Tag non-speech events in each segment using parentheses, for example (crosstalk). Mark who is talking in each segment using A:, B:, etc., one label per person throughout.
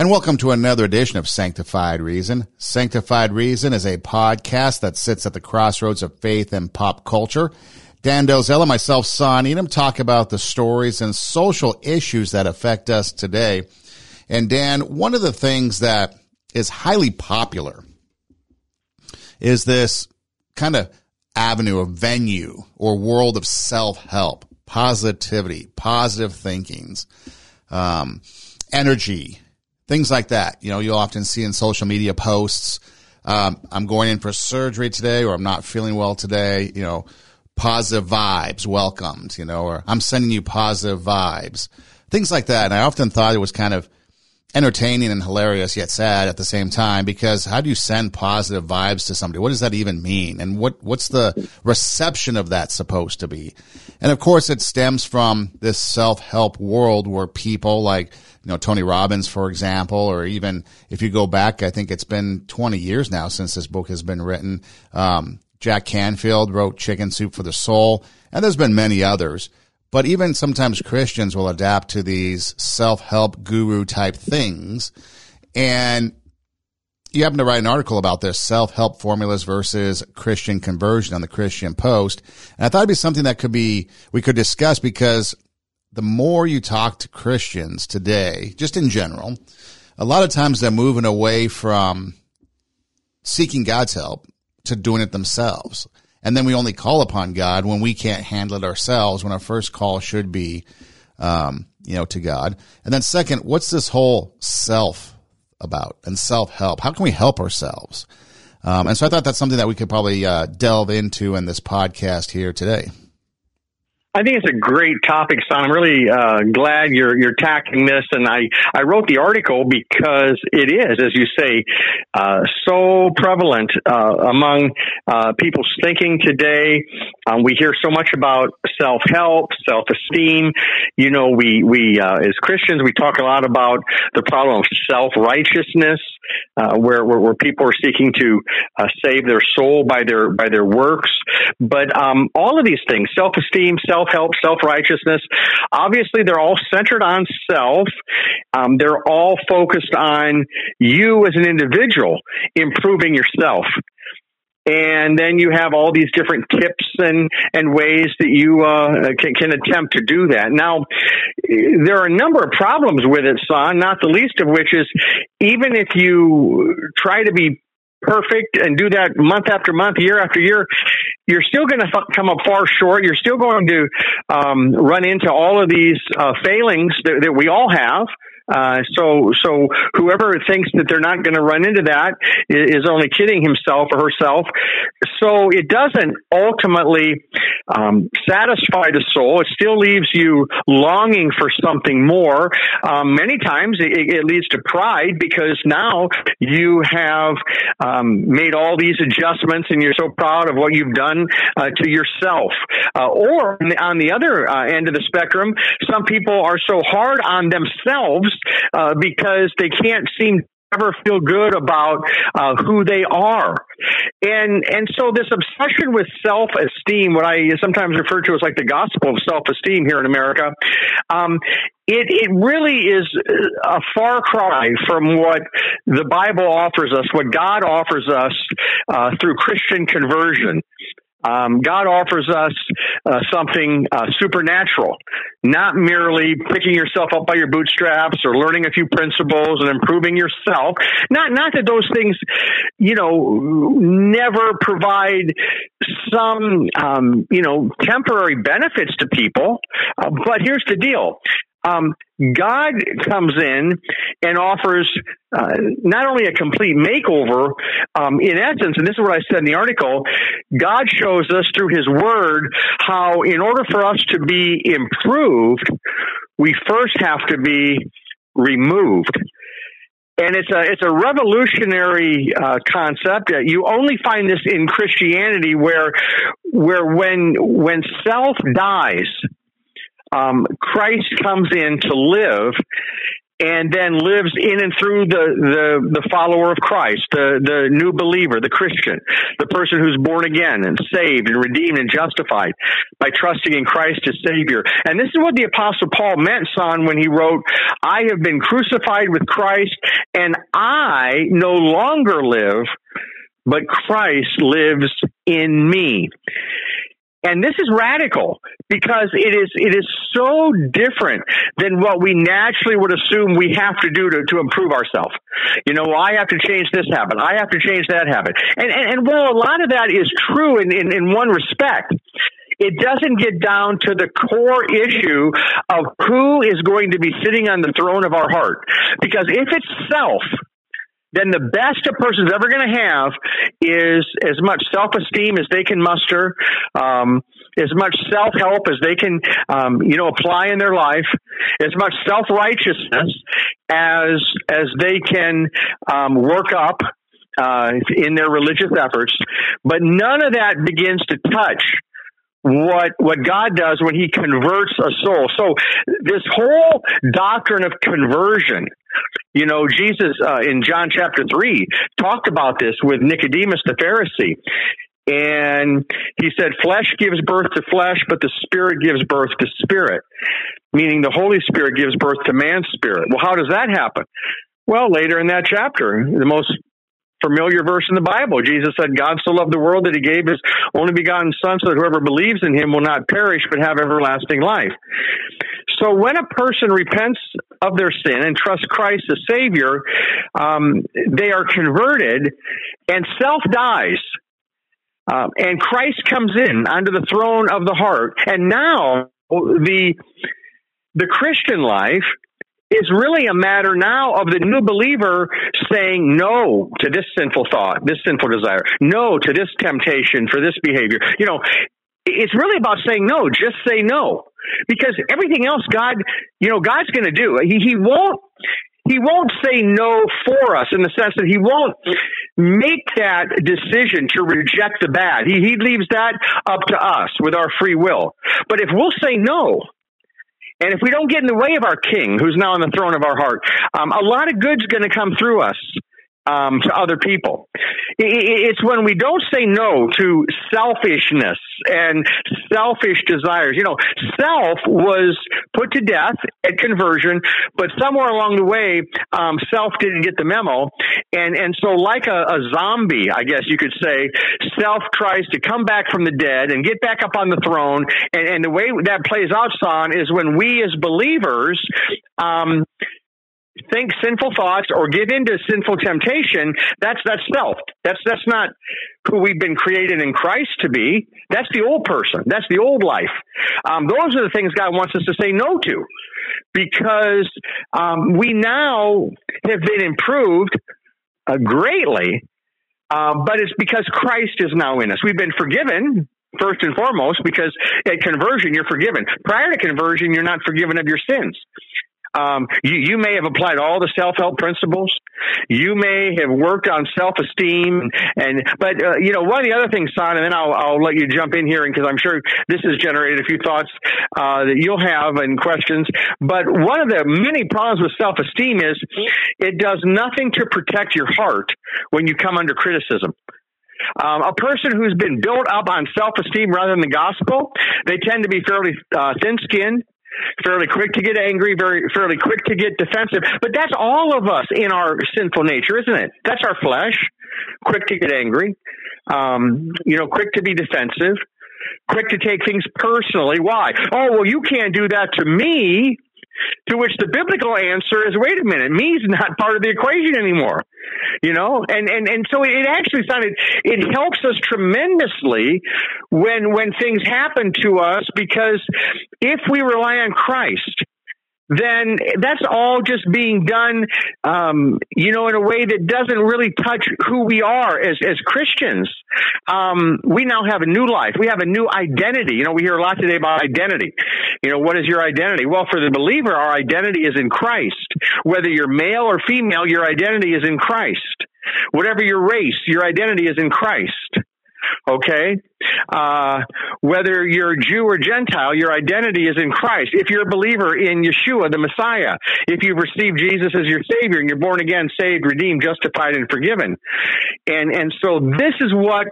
A: And welcome to another edition of Sanctified Reason. Sanctified Reason is a podcast that sits at the crossroads of faith and pop culture. Dan Delzella, myself, Son Edom, talk about the stories and social issues that affect us today. And Dan, one of the things that is highly popular is this kind of avenue, of venue or world of self-help, positivity, positive thinkings, um, energy, things like that. You know, you'll often see in social media posts, um, I'm going in for surgery today or I'm not feeling well today, you know, positive vibes welcomed, you know, or I'm sending you positive vibes, things like that. And I often thought it was kind of entertaining and hilarious yet sad at the same time because how do you send positive vibes to somebody? What does that even mean? And what, what's the reception of that supposed to be? And of course it stems from this self-help world where people like you know, Tony Robbins, for example, or even if you go back, I think it's been 20 years now since this book has been written. Um, Jack Canfield wrote Chicken Soup for the Soul, and there's been many others. But even sometimes Christians will adapt to these self-help guru type things. And you happen to write an article about this self-help formulas versus Christian conversion on the Christian Post. And I thought it'd be something that could be, we could discuss because the more you talk to Christians today, just in general, a lot of times they're moving away from seeking God's help to doing it themselves. And then we only call upon God when we can't handle it ourselves, when our first call should be, um, you know, to God. And then second, what's this whole self about and self help? How can we help ourselves? Um, and so I thought that's something that we could probably uh, delve into in this podcast here today.
B: I think it's a great topic, son. I'm really uh, glad you're you're tackling this, and I I wrote the article because it is, as you say, uh, so prevalent uh, among uh, people's thinking today. Um, we hear so much about self help, self esteem. You know, we we uh, as Christians we talk a lot about the problem of self righteousness, uh, where, where, where people are seeking to save their soul by their by their works. But um, all of these things, self esteem, self self help, self righteousness. Obviously, they're all centered on self. Um, they're all focused on you as an individual improving yourself and then you have all these different tips and and ways that you uh, can, can attempt to do that. Now, there are a number of problems with it, son. Not the least of which is even if you try to be perfect and do that month after month, year after year, you're still going to come up far short. You're still going to um, run into all of these uh, failings that, that we all have. Uh, so, so whoever thinks that they're not going to run into that is only kidding himself or herself. So it doesn't ultimately um, satisfy the soul. It still leaves you longing for something more. Um, many times it, it, leads to pride because now you have um, made all these adjustments and you're so proud of what you've done uh, to yourself. Uh, or on the other uh, end of the spectrum, some people are so hard on themselves uh, because they can't seem ever feel good about uh, who they are. And and so this obsession with self esteem, what I sometimes refer to as like the gospel of self esteem here in America, um, it it really is a far cry from what the Bible offers us, what God offers us uh, through Christian conversion. Um, God offers us uh, something uh, supernatural, not merely picking yourself up by your bootstraps or learning a few principles and improving yourself. Not not that those things, you know, never provide some um, you know temporary benefits to people. Uh, but here's the deal: um, God comes in and offers uh, not only a complete makeover, um, in essence, and this is what I said in the article, God shows us through His Word how, in order for us to be improved, we first have to be removed. And it's a it's a revolutionary uh, concept. You only find this in Christianity, where where when when self dies, um, Christ comes in to live, and then lives in and through the, the, the follower of Christ, the, the new believer, the Christian, the person who's born again and saved and redeemed and justified by trusting in Christ as Savior. And this is what the Apostle Paul meant, son, when he wrote, I have been crucified with Christ, and I no longer live, but Christ lives in me. And this is radical because it is it is so different than what we naturally would assume we have to do to, to improve ourselves. You know, well, I have to change this habit. I have to change that habit. And and, and while a lot of that is true in, in, in one respect, it doesn't get down to the core issue of who is going to be sitting on the throne of our heart. Because if it's self, then the best a person's ever going to have is as much self-esteem as they can muster, um, as much self-help as they can, um, you know, apply in their life, as much self-righteousness as as they can um, work up uh, in their religious efforts. But none of that begins to touch what what God does when He converts a soul. So this whole doctrine of conversion you know, Jesus uh, in John chapter 3 talked about this with Nicodemus the Pharisee. And he said, flesh gives birth to flesh, but the spirit gives birth to spirit, meaning the Holy Spirit gives birth to man's spirit. Well, how does that happen? Well, later in that chapter, the most familiar verse in the Bible. Jesus said, God so loved the world that he gave his only begotten son so that whoever believes in him will not perish but have everlasting life. So when a person repents of their sin and trusts Christ as Savior, um, they are converted and self dies. Um, and Christ comes in under the throne of the heart. And now the the Christian life is really a matter now of the new believer saying no to this sinful thought, this sinful desire, no to this temptation for this behavior. You know, it's really about saying no, just say no. Because everything else God, you know, God's going to do. He, he won't he won't say no for us in the sense that he won't make that decision to reject the bad. He, he leaves that up to us with our free will. But if we'll say no, and if we don't get in the way of our King, who's now on the throne of our heart, um, a lot of good's going to come through us um, to other people. It's when we don't say no to selfishness and selfish desires. You know, self was put to death at conversion, but somewhere along the way, um, self didn't get the memo, and and so like a, a zombie, I guess you could say, self tries to come back from the dead and get back up on the throne. And, and the way that plays out, son, is when we as believers um, think sinful thoughts or give in to sinful temptation, that's that's self. That's that's not who we've been created in Christ to be. That's the old person. That's the old life. Um, those are the things God wants us to say no to, because um, we now have been improved uh, greatly. Uh, but it's because Christ is now in us. We've been forgiven first and foremost because at conversion you're forgiven. Prior to conversion, you're not forgiven of your sins. Um, you, you, may have applied all the self-help principles. You may have worked on self-esteem, and but uh, you know one of the other things, son, and then I'll, I'll let you jump in here because I'm sure this has generated a few thoughts uh, that you'll have and questions. But one of the many problems with self-esteem is it does nothing to protect your heart when you come under criticism. Um, a person who's been built up on self-esteem rather than the gospel, they tend to be fairly uh, thin-skinned fairly quick to get angry, very fairly quick to get defensive. But that's all of us in our sinful nature, isn't it? That's our flesh. Quick to get angry. Um, you know, quick to be defensive. Quick to take things personally. Why? Oh, well, you can't do that to me. To which the biblical answer is, wait a minute, me's not part of the equation anymore. You know, and, and, and so it actually sounded, it helps us tremendously when, when things happen to us because if we rely on Christ, then that's all just being done, um, you know, in a way that doesn't really touch who we are as, as Christians. Um, we now have a new life. We have a new identity. You know, we hear a lot today about identity. You know, what is your identity? Well, for the believer, our identity is in Christ. Whether you're male or female, your identity is in Christ. Whatever your race, your identity is in Christ. Okay? Uh, whether you're Jew or Gentile, your identity is in Christ. If you're a believer in Yeshua, the Messiah, if you've received Jesus as your Savior and you're born again, saved, redeemed, justified, and forgiven. And, and so this is what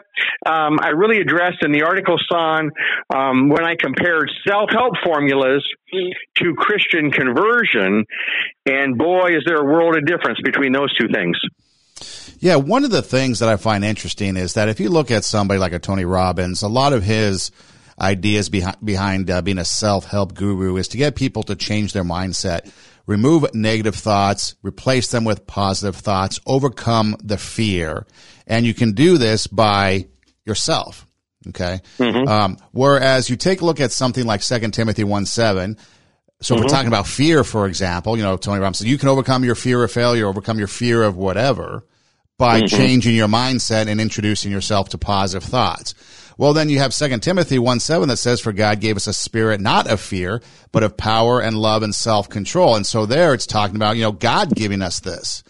B: um, I really addressed in the article, Son, um, when I compared self-help formulas to Christian conversion. And boy, is there a world of difference between those two things.
A: Yeah, one of the things that I find interesting is that if you look at somebody like a Tony Robbins, a lot of his ideas behind, behind uh, being a self-help guru is to get people to change their mindset, remove negative thoughts, replace them with positive thoughts, overcome the fear. And you can do this by yourself. Okay. Mm-hmm. Um, whereas you take a look at something like Second Timothy 1 7, so mm-hmm. we're talking about fear, for example, you know, Tony Robbins you can overcome your fear of failure, overcome your fear of whatever by mm-hmm. changing your mindset and introducing yourself to positive thoughts. Well, then you have Second Timothy 1 7 that says, For God gave us a spirit not of fear, but of power and love and self control. And so there it's talking about, you know, God giving us this.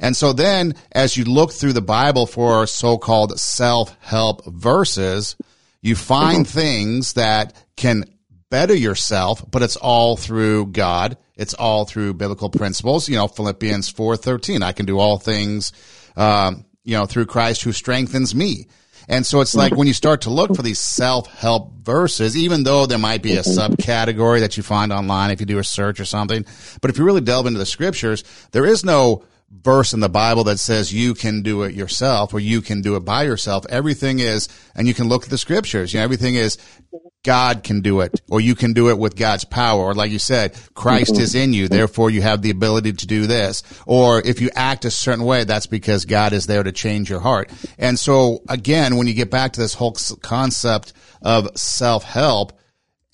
A: And so then as you look through the Bible for so-called self-help verses, you find mm-hmm. things that can better yourself, but it's all through God. It's all through biblical principles. You know, Philippians 4:13, I can do all things um, you know, through Christ who strengthens me. And so it's like when you start to look for these self-help verses, even though there might be a subcategory that you find online if you do a search or something, but if you really delve into the scriptures, there is no verse in the Bible that says you can do it yourself or you can do it by yourself. Everything is, and you can look at the scriptures, you know, everything is God can do it, or you can do it with God's power, or like you said, Christ is in you, therefore you have the ability to do this. Or if you act a certain way, that's because God is there to change your heart. And so again, when you get back to this whole concept of self-help,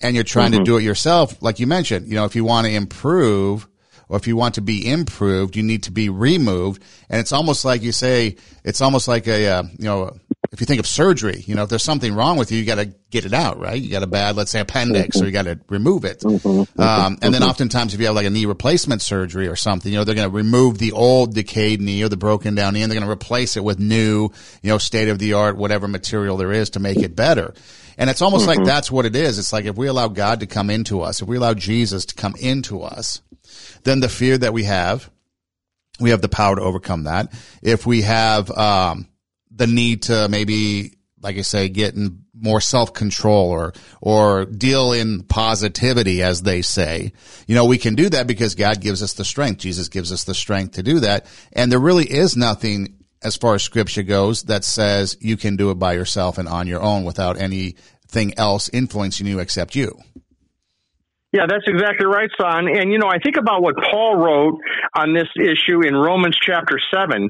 A: and you're trying mm-hmm. to do it yourself, like you mentioned, you know, if you want to improve, or if you want to be improved, you need to be removed. And it's almost like you say, it's almost like a, uh, you know, if you think of surgery, you know, if there's something wrong with you, you got to get it out, right? You got a bad, let's say appendix, mm-hmm. or you got to remove it. Mm-hmm. Um, and then oftentimes if you have like a knee replacement surgery or something, you know, they're going to remove the old decayed knee or the broken down knee and they're going to replace it with new, you know, state of the art, whatever material there is to make it better. And it's almost mm-hmm. like that's what it is. It's like if we allow God to come into us, if we allow Jesus to come into us, then the fear that we have, we have the power to overcome that. If we have, um, the need to maybe, like I say, get in more self control or, or deal in positivity, as they say. You know, we can do that because God gives us the strength. Jesus gives us the strength to do that. And there really is nothing as far as scripture goes that says you can do it by yourself and on your own without anything else influencing you except you.
B: Yeah, that's exactly right, son. And you know, I think about what Paul wrote on this issue in Romans chapter seven,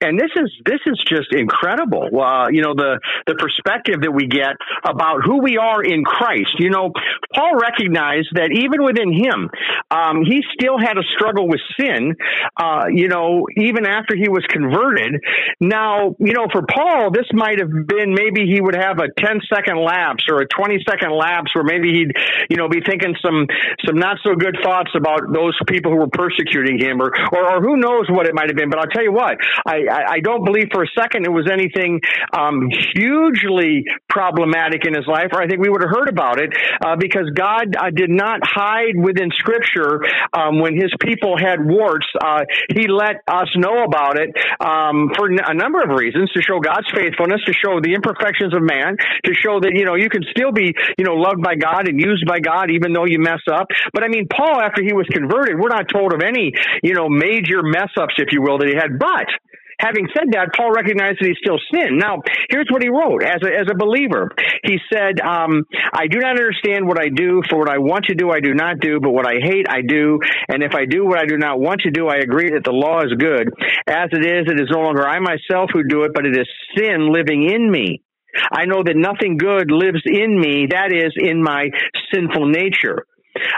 B: and this is this is just incredible. Uh, you know, the the perspective that we get about who we are in Christ. You know, Paul recognized that even within him, um, he still had a struggle with sin. Uh, you know, even after he was converted. Now, you know, for Paul, this might have been maybe he would have a 10 second lapse or a 20 second lapse where maybe he'd, you know, be thinking some some some not so good thoughts about those people who were persecuting him, or or, or who knows what it might have been. But I'll tell you what, I, I, don't believe for a second it was anything um, hugely problematic in his life, or I think we would have heard about it uh, because God uh, did not hide within Scripture um, when His people had warts. Uh, he let us know about it um, for a number of reasons to show God's faithfulness, to show the imperfections of man, to show that you know you can still be you know loved by God and used by God even though you mess up. But I mean, Paul, after he was converted, we're not told of any, you know, major mess ups, if you will, that he had. But Having said that, Paul recognized that he still sinned. Now, here's what he wrote as a, as a believer. He said, um, I do not understand what I do, for what I want to do, I do not do, but what I hate, I do. And if I do what I do not want to do, I agree that the law is good. As it is, it is no longer I myself who do it, but it is sin living in me. I know that nothing good lives in me, that is, in my sinful nature.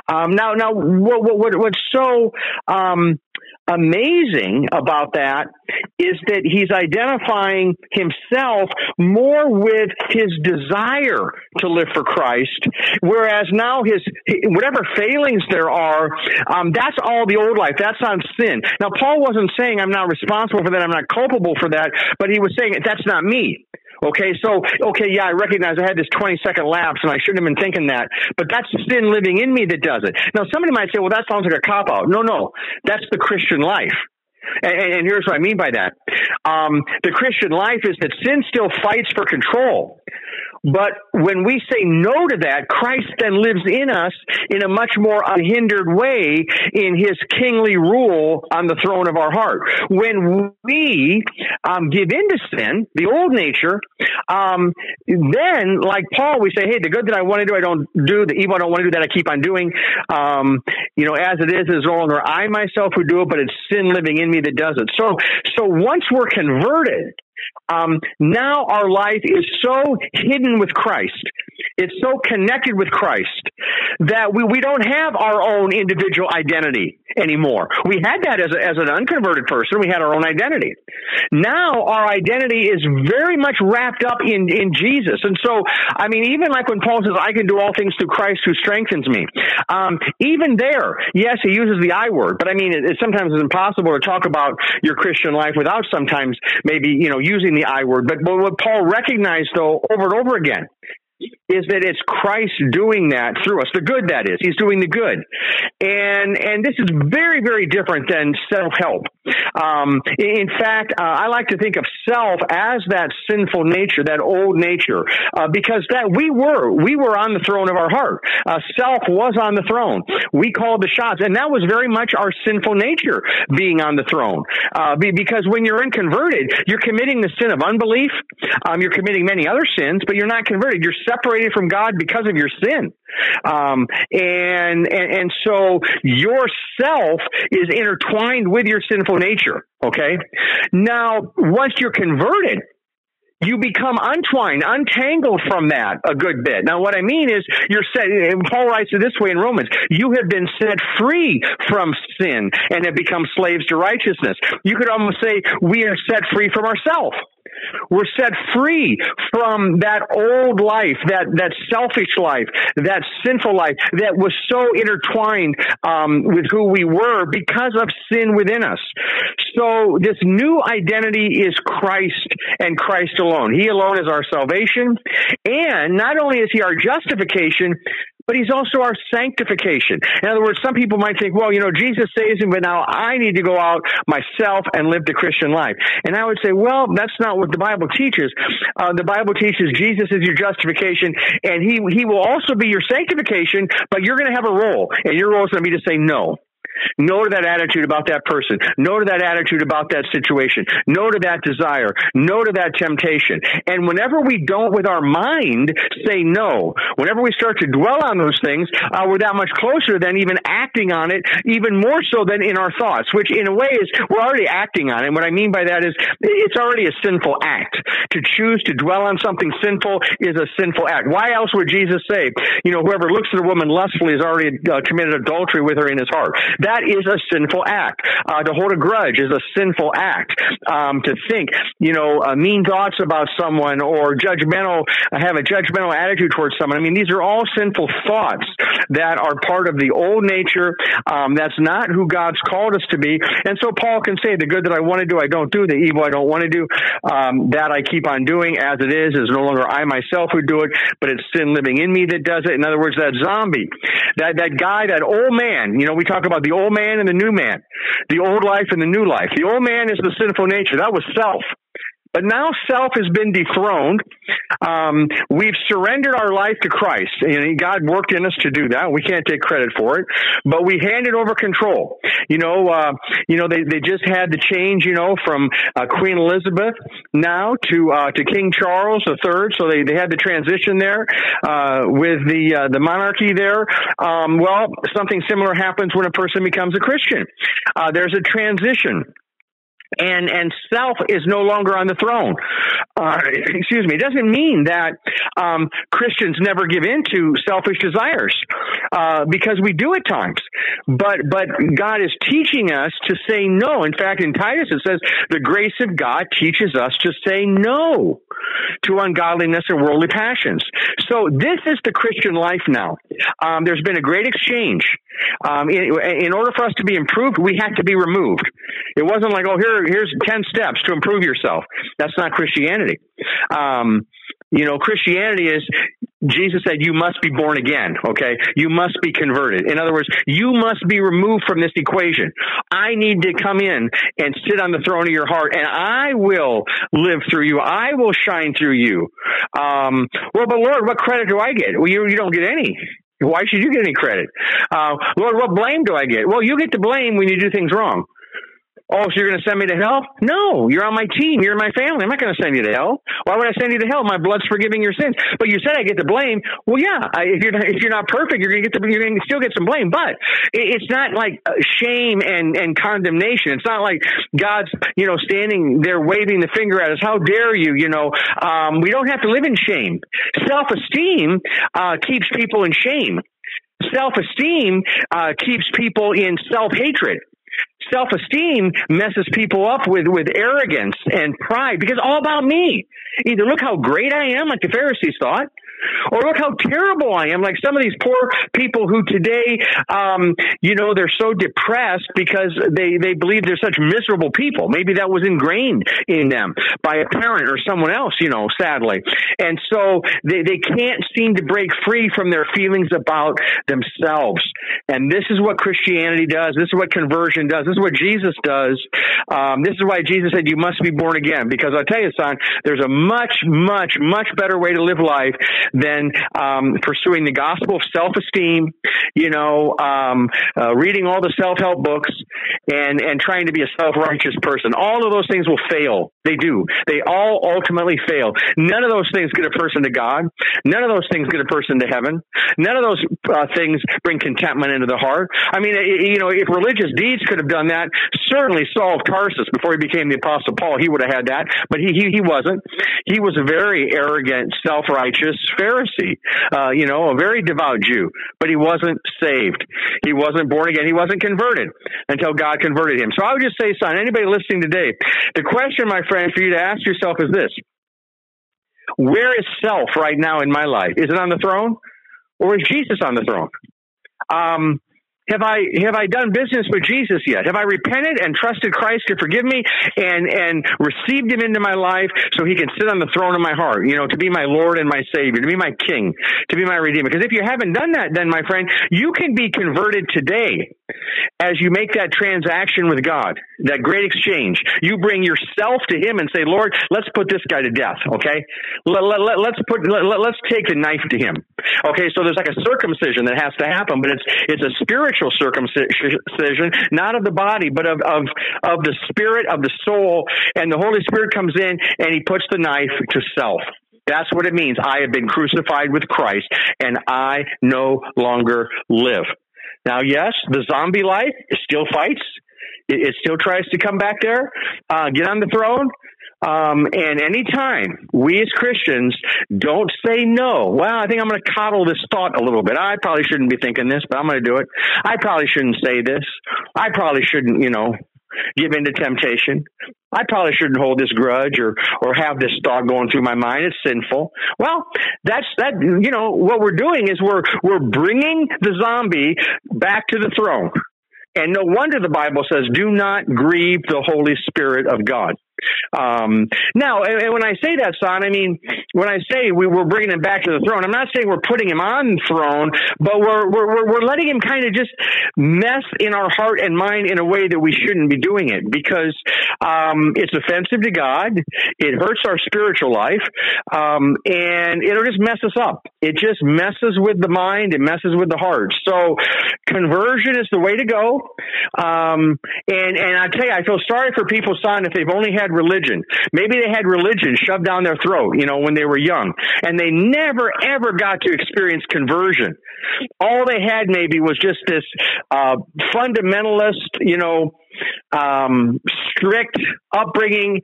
B: Um, now, now, what, what, what's so um, amazing about that is that he's identifying himself more with his desire to live for Christ, whereas now his whatever failings there are, um, that's all the old life. That's on sin. Now, Paul wasn't saying I'm not responsible for that. I'm not culpable for that, but he was saying that's not me. Okay, so, okay, yeah, I recognize I had this 20 second lapse and I shouldn't have been thinking that, but that's sin living in me that does it. Now, somebody might say, well, that sounds like a cop out. No, no, that's the Christian life. And, and, here's what I mean by that. Um, the Christian life is that sin still fights for control. But when we say no to that, Christ then lives in us in a much more unhindered way in his kingly rule on the throne of our heart. When we um, give in to sin, the old nature, um, then, like Paul, we say, hey, the good that I want to do, I don't do. The evil I don't want to do, that I keep on doing. Um, you know, as it is, is no longer I myself who do it, but it's sin living in me that does it. So, so once we're converted, um, now our life is so hidden with Christ. It's so connected with Christ that we, we don't have our own individual identity anymore. We had that as, a, as an unconverted person. We had our own identity. Now our identity is very much wrapped up in, in Jesus. And so, I mean, even like when Paul says, I can do all things through Christ who strengthens me. Um, even there, yes, he uses the I word, but I mean, it, it sometimes it's impossible to talk about your Christian life without sometimes maybe, you know, using the I word. But, but what Paul recognized though over and over again is that it's Christ doing that through us. The good that is. He's doing the good. And, and this is very, very different than self-help. Um, in fact, uh, I like to think of self as that sinful nature, that old nature, uh, because that we were, we were on the throne of our heart. Uh, self was on the throne. We called the shots, and that was very much our sinful nature being on the throne. Uh, because when you're unconverted, you're committing the sin of unbelief. Um, you're committing many other sins, but you're not converted. You're separated from God because of your sin. Um, and, and, and so yourself is intertwined with your sinful nature. Okay. Now, once you're converted, you become untwined, untangled from that a good bit. Now, what I mean is, you're set, Paul writes it this way in Romans, you have been set free from sin and have become slaves to righteousness. You could almost say, we are set free from ourselves. We're set free from that old life, that, that selfish life, that sinful life that was so intertwined um, with who we were because of sin within us. So this new identity is Christ and Christ alone. He alone is our salvation. And not only is he our justification, but he's also our sanctification. In other words, some people might think, well, you know, Jesus saves me, but now I need to go out myself and live the Christian life. And I would say, well, that's not what the Bible teaches. Uh, the Bible teaches Jesus is your justification, and he, he will also be your sanctification, but you're going to have a role, and your role is going to be to say no. No to that attitude about that person. No to that attitude about that situation. No to that desire. No to that temptation. And whenever we don't with our mind say no, whenever we start to dwell on those things, uh, we're that much closer than even acting on it, even more so than in our thoughts, which in a way is we're already acting on it. And what I mean by that is it's already a sinful act. To choose to dwell on something sinful is a sinful act. Why else would Jesus say, you know, whoever looks at a woman lustfully has already uh, committed adultery with her in his heart? That is a sinful act. Uh, to hold a grudge is a sinful act. Um, to think, you know, uh, mean thoughts about someone or judgmental, uh, have a judgmental attitude towards someone. I mean, these are all sinful thoughts that are part of the old nature. Um, that's not who God's called us to be. And so Paul can say, the good that I want to do, I don't do. The evil I don't want to do, um, that I keep on doing as it is, is no longer I myself who do it, but it's sin living in me that does it. In other words, that zombie, that, that guy, that old man, you know, we talk about the old man and the new man, the old life and the new life. The old man is the sinful nature. That was self. But now self has been dethroned. Um, we've surrendered our life to Christ. And God worked in us to do that. We can't take credit for it, but we handed over control. You know, uh, you know, they, they just had the change, you know, from uh, Queen Elizabeth now to uh, to King Charles III. So they, they had the transition there uh, with the uh, the monarchy there. Um, well, something similar happens when a person becomes a Christian. Uh, there's a transition and and self is no longer on the throne. Uh, (laughs) excuse me. It doesn't mean that um, Christians never give in to selfish desires uh, because we do at times. But but God is teaching us to say no. In fact, in Titus it says the grace of God teaches us to say no to ungodliness and worldly passions. So this is the Christian life now. Um, there's been a great exchange. Um, in, in order for us to be improved, we had to be removed. It wasn't like, oh, here, here's 10 steps to improve yourself. That's not Christianity. Um, you know, Christianity is, Jesus said, you must be born again, okay? You must be converted. In other words, you must be removed from this equation. I need to come in and sit on the throne of your heart, and I will live through you. I will shine through you. Um, well, but Lord, what credit do I get? Well, you, you don't get any. Why should you get any credit? Uh, Lord, what blame do I get? Well, you get to blame when you do things wrong. Oh, so you're going to send me to hell? No, you're on my team. You're in my family. I'm not going to send you to hell. Why would I send you to hell? My blood's forgiving your sins. But you said I get the blame. Well, yeah. I, if you're not, if you're not perfect, you're going to get the, you're going to still get some blame. But it, it's not like uh, shame and and condemnation. It's not like God's you know standing there waving the finger at us. How dare you? You know, um, we don't have to live in shame. Self esteem uh, keeps people in shame. Self esteem uh, keeps people in self hatred self esteem messes people up with, with arrogance and pride because all about me. Either look how great I am, like the Pharisees thought, or look how terrible I am, like some of these poor people who today, um, you know, they're so depressed because they, they believe they're such miserable people. Maybe that was ingrained in them by a parent or someone else, you know, sadly. And so they, they can't seem to break free from their feelings about themselves. And this is what Christianity does. This is what conversion does. This is what Jesus does. Um, this is why Jesus said you must be born again. Because I'll tell you, son, there's a much, much, much better way to live life than um, pursuing the gospel of self-esteem, you know, um, uh, reading all the self-help books, and and trying to be a self-righteous person. All of those things will fail. They do. They all ultimately fail. None of those things get a person to God. None of those things get a person to heaven. None of those uh, things bring contentment into the heart. I mean, you know, if religious deeds could have done that, certainly Saul of Tarsus, before he became the Apostle Paul, he would have had that, but he he, he wasn't. He was a very arrogant, self-righteous, Pharisee, uh, you know, a very devout Jew, but he wasn't saved. He wasn't born again. He wasn't converted until God converted him. So I would just say, son, anybody listening today, the question, my friend, for you to ask yourself is this. Where is self right now in my life? Is it on the throne or is Jesus on the throne? Um, have I have I done business with Jesus yet? Have I repented and trusted Christ to forgive me and and received him into my life so he can sit on the throne of my heart, you know, to be my Lord and my Savior, to be my King, to be my Redeemer? Because if you haven't done that, then my friend, you can be converted today as you make that transaction with God, that great exchange. You bring yourself to him and say, Lord, let's put this guy to death, okay? Let, us let, put let, let's take the knife to him. Okay, so there's like a circumcision that has to happen, but it's it's a spiritual circumcision, not of the body, but of, of, of the spirit, of the soul. And the Holy Spirit comes in and he puts the knife to self. That's what it means. I have been crucified with Christ and I no longer live. Now, yes, the zombie life still fights. It, still tries to come back there, uh, get on the throne. Um, and anytime we as Christians don't say no, well, I think I'm going to coddle this thought a little bit. I probably shouldn't be thinking this, but I'm going to do it. I probably shouldn't say this. I probably shouldn't, you know, give in to temptation. I probably shouldn't hold this grudge or or have this thought going through my mind. It's sinful. Well, that's that. You know what we're doing is we're we're bringing the zombie back to the throne. And no wonder the Bible says, do not grieve the Holy Spirit of God. Um, now, and, and, when I say that, son, I mean, when I say we're bringing him back to the throne, I'm not saying we're putting him on the throne, but we're, we're, we're letting him kind of just mess in our heart and mind in a way that we shouldn't be doing it because, um, it's offensive to God. It hurts our spiritual life. Um, and it'll just mess us up. It just messes with the mind. It messes with the heart. So conversion is the way to go. Um, and, and I tell you, I feel sorry for people, son, if they've only had had religion. Maybe they had religion shoved down their throat, you know, when they were young, and they never ever got to experience conversion. All they had maybe was just this uh, fundamentalist, you know, um, strict upbringing,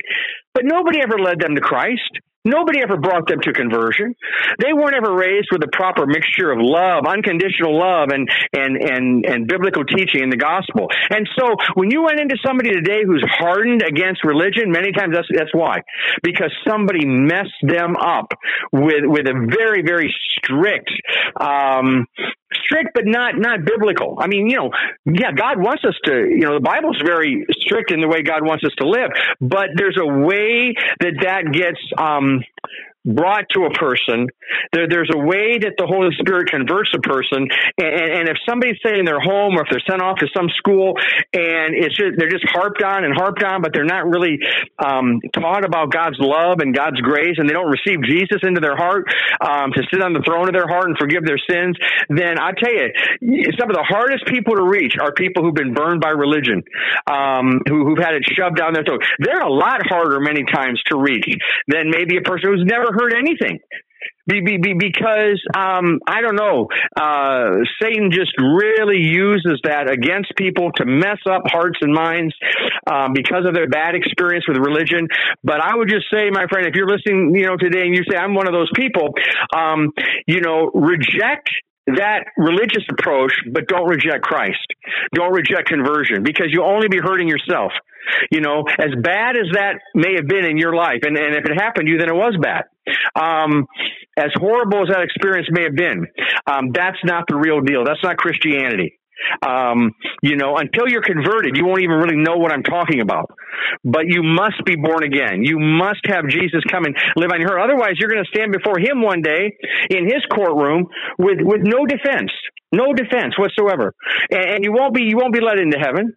B: but nobody ever led them to Christ. Nobody ever brought them to conversion. They weren't ever raised with a proper mixture of love, unconditional love, and and and and biblical teaching in the gospel. And so, when you run into somebody today who's hardened against religion, many times that's that's why, because somebody messed them up with with a very very strict um, strict, but not not biblical. I mean, you know, yeah, God wants us to. You know, the Bible's very strict in the way God wants us to live, but there's a way that that gets um, brought to a person. There, there's a way that the Holy Spirit converts a person. And, and if somebody's say in their home or if they're sent off to some school and it's just, they're just harped on and harped on, but they're not really um, taught about God's love and God's grace and they don't receive Jesus into their heart um, to sit on the throne of their heart and forgive their sins, then I tell you, some of the hardest people to reach are people who've been burned by religion, um, who, who've had it shoved down their throat. They're a lot harder many times to reach than maybe a person who's never heard anything. Be, be, be, because um, I don't know, uh, Satan just really uses that against people to mess up hearts and minds um, because of their bad experience with religion. But I would just say, my friend, if you're listening, you know, today and you say I'm one of those people, um, you know, reject that religious approach, but don't reject Christ. Don't reject conversion because you'll only be hurting yourself. You know, as bad as that may have been in your life, and, and if it happened to you, then it was bad. Um, as horrible as that experience may have been, um, that's not the real deal. That's not Christianity. Um, you know, until you're converted, you won't even really know what I'm talking about. But you must be born again. You must have Jesus come and live on your heart. Otherwise, you're going to stand before Him one day in His courtroom with with no defense, no defense whatsoever, and, and you won't be you won't be let into heaven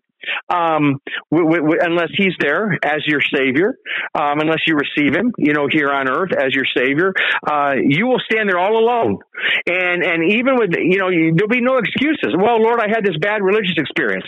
B: um, w- w- unless he's there as your savior, um, unless you receive him, you know, here on earth as your savior, uh, you will stand there all alone. And, and even with, you know, you, there'll be no excuses. Well, Lord, I had this bad religious experience.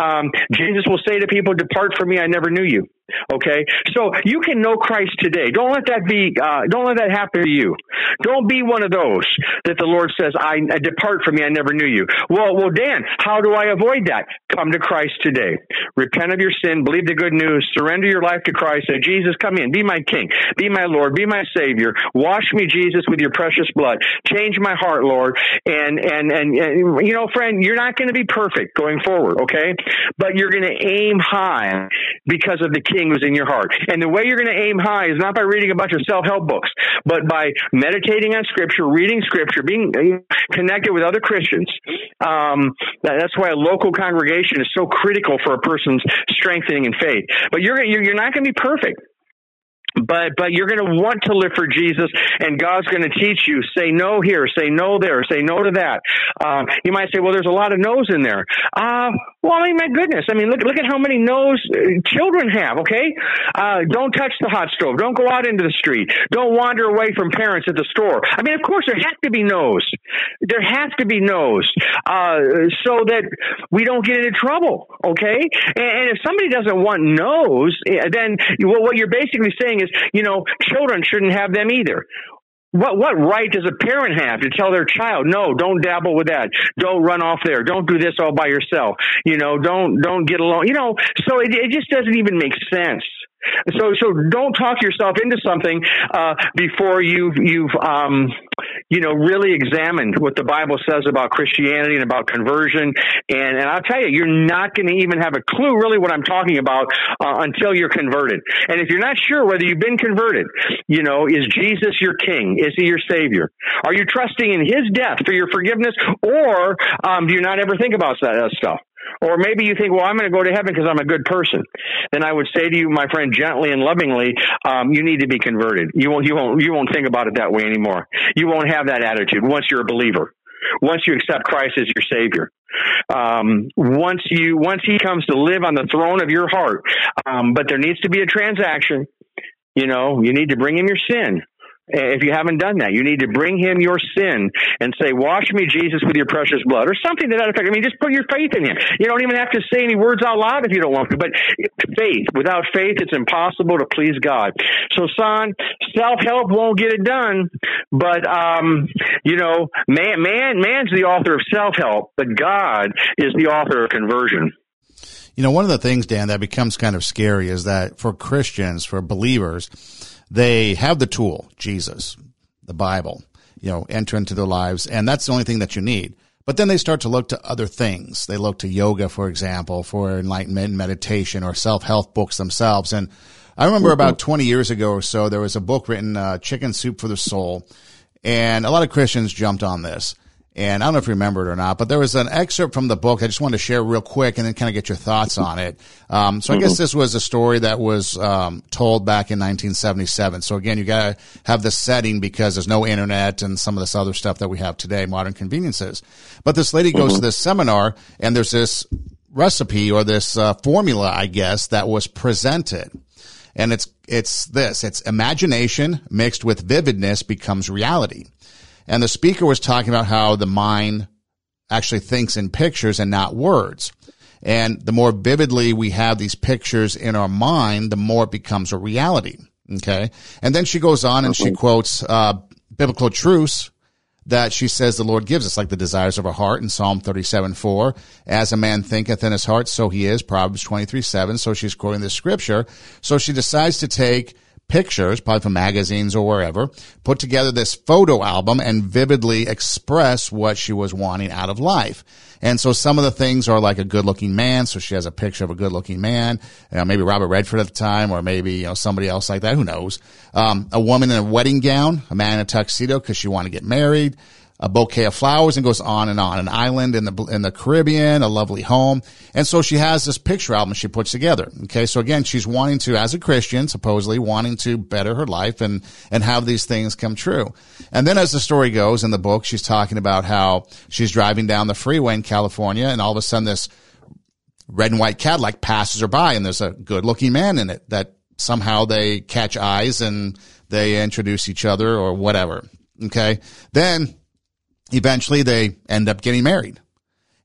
B: Um, Jesus will say to people, depart from me, I never knew you. Okay, so you can know Christ today. Don't let that be. Uh, don't let that happen to you. Don't be one of those that the Lord says, "I, depart from me. I never knew you." Well, well, Dan, how do I avoid that? Come to Christ today. Repent of your sin. Believe the good news. Surrender your life to Christ. Say, Jesus, come in. Be my King. Be my Lord. Be my Savior. Wash me, Jesus, with your precious blood. Change my heart, Lord. And and and, and you know, friend, you're not going to be perfect going forward. Okay, but you're going to aim high because of the King was in your heart. And the way you're going to aim high is not by reading a bunch of self-help books, but by meditating on scripture, reading scripture, being connected with other Christians. Um, that's why a local congregation is so critical for a person's strengthening in faith. But you're, you're not going to be perfect but but you're going to want to live for Jesus, and God's going to teach you. Say no here, say no there, say no to that. Um, you might say, well, there's a lot of no's in there. Uh, well, I mean, my goodness, I mean, look look at how many no's uh, children have. Okay, uh, don't touch the hot stove. Don't go out into the street. Don't wander away from parents at the store. I mean, of course, there have to be no's. There have to be no's, uh, so that we don't get into trouble. Okay, and, and if somebody doesn't want no's, eh, then well, what you're basically saying is, you know, children shouldn't have them either. What what right does a parent have to tell their child, no, don't dabble with that. Don't run off there. Don't do this all by yourself. You know, don't don't get along. You know, so it, it just doesn't even make sense. So, so don't talk yourself into something uh, before you've you've um, you know really examined what the Bible says about Christianity and about conversion. And and I'll tell you, you're not going to even have a clue really what I'm talking about uh, until you're converted. And if you're not sure whether you've been converted, you know, is Jesus your King? Is He your Savior? Are you trusting in His death for your forgiveness, or um, do you not ever think about that stuff? Or maybe you think, well, I'm going to go to heaven because I'm a good person. Then I would say to you, my friend, gently and lovingly, um, you need to be converted. You won't, you won't, you won't think about it that way anymore. You won't have that attitude once you're a believer. Once you accept Christ as your Savior. Um, once you, once He comes to live on the throne of your heart. Um, but there needs to be a transaction. You know, you need to bring Him your sin. If you haven't done that, you need to bring him your sin and say, wash me, Jesus, with your precious blood or something to that effect. I mean, just put your faith in him. You don't even have to say any words out loud if you don't want to, but faith, without faith, it's impossible to please God. So son, self-help won't get it done, but, um, you know, man, man, man's the author of self-help, but God is the author of conversion.
A: You know, one of the things, Dan, that becomes kind of scary is that for Christians, for believers, they have the tool, Jesus, the Bible, you know, enter into their lives. And that's the only thing that you need. But then they start to look to other things. They look to yoga, for example, for enlightenment, meditation, or self-help books themselves. And I remember about 20 years ago or so, there was a book written, uh, Chicken Soup for the Soul. And a lot of Christians jumped on this. And I don't know if you remember it or not, but there was an excerpt from the book I just wanted to share real quick and then kind of get your thoughts on it. Um, so I guess mm-hmm. this was a story that was um, told back in 1977. So again, you got to have the setting because there's no internet and some of this other stuff that we have today, modern conveniences. But this lady goes mm-hmm. to this seminar and there's this recipe or this uh, formula, I guess, that was presented. And it's, it's this, it's imagination mixed with vividness becomes reality. And the speaker was talking about how the mind actually thinks in pictures and not words. And the more vividly we have these pictures in our mind, the more it becomes a reality. Okay. And then she goes on and she quotes, uh, biblical truths that she says the Lord gives us, like the desires of our heart in Psalm 37, 4. As a man thinketh in his heart, so he is, Proverbs 23, 7. So she's quoting this scripture. So she decides to take pictures, probably from magazines or wherever, put together this photo album and vividly express what she was wanting out of life. And so some of the things are like a good looking man. So she has a picture of a good looking man, you know, maybe Robert Redford at the time, or maybe, you know, somebody else like that. Who knows? Um, a woman in a wedding gown, a man in a tuxedo because she wanted to get married a bouquet of flowers and goes on and on. An island in the in the Caribbean, a lovely home, and so she has this picture album she puts together. Okay, so again, she's wanting to, as a Christian, supposedly wanting to better her life and and have these things come true. And then, as the story goes in the book, she's talking about how she's driving down the freeway in California, and all of a sudden, this red and white Cadillac passes her by, and there's a good looking man in it that somehow they catch eyes and they introduce each other or whatever. Okay. Then eventually they end up getting married.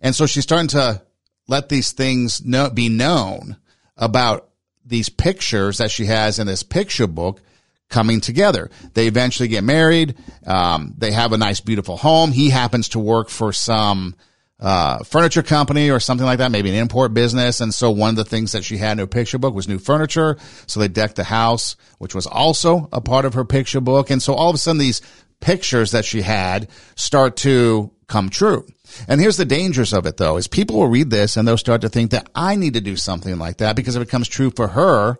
A: And so she's starting to let these things know, be known about these pictures that she has in this picture book coming together. They eventually get married. Um, they have a nice, beautiful home. He happens to work for some uh, furniture company or something like that, maybe an import business. And so one of the things that she had in her picture book was new furniture. So they decked the house, which was also a part of her picture book. And so all of a sudden these pictures that she had start to come true. And here's the dangers of it though, is people will read this and they'll start to think that I need to do something like that because if it comes true for her,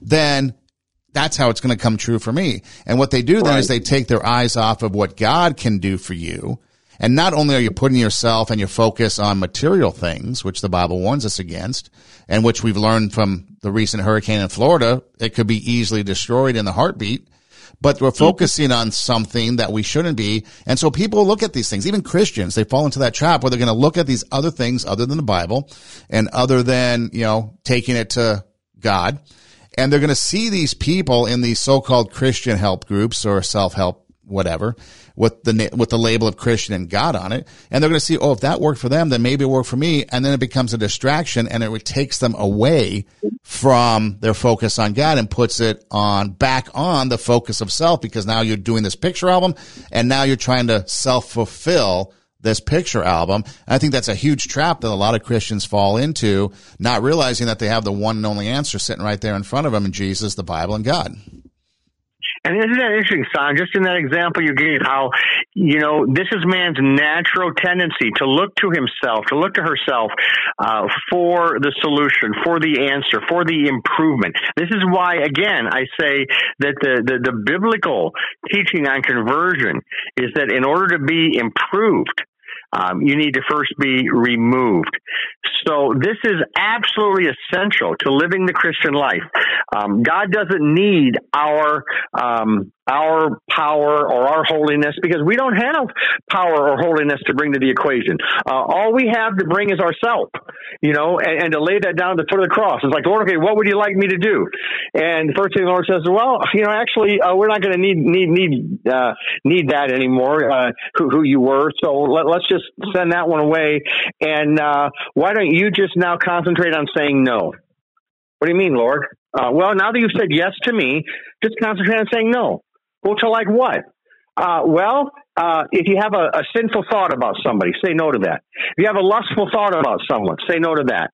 A: then that's how it's going to come true for me. And what they do then right. is they take their eyes off of what God can do for you. And not only are you putting yourself and your focus on material things, which the Bible warns us against, and which we've learned from the recent hurricane in Florida, it could be easily destroyed in the heartbeat but we're mm-hmm. focusing on something that we shouldn't be. And so people look at these things, even Christians, they fall into that trap where they're going to look at these other things other than the Bible and other than, you know, taking it to God. And they're going to see these people in these so-called Christian help groups or self-help whatever with the with the label of Christian and God on it, and they're going to see, oh, if that worked for them, then maybe it worked for me, and then it becomes a distraction, and it takes them away from their focus on God and puts it on back on the focus of self because now you're doing this picture album, and now you're trying to self fulfill this picture album. And I think that's a huge trap that a lot of Christians fall into, not realizing that they have the one and only answer sitting right there in front of them in Jesus, the Bible, and God.
B: And isn't that interesting, Son? Just in that example you gave, how, you know, this is man's natural tendency to look to himself, to look to herself uh, for the solution, for the answer, for the improvement. This is why, again, I say that the, the, the biblical teaching on conversion is that in order to be improved, um, you need to first be removed. So this is absolutely essential to living the Christian life. Um, God doesn't need our um, our power or our holiness because we don't have power or holiness to bring to the equation. Uh, all we have to bring is ourself, you know, and, and, to lay that down at the foot of the cross. It's like, Lord, okay, what would you like me to do? And first thing the Lord says, well, you know, actually, uh, we're not going to need need need uh, need that anymore. Uh, who, who you were, so let, us just send that one away. And uh, why don't you just now concentrate on saying no? What do you mean, Lord? Uh, well, now that you've said yes to me, just concentrate on saying no. Well, to like what? Uh, well, uh, if you have a, a, sinful thought about somebody, say no to that. If you have a lustful thought about someone, say no to that.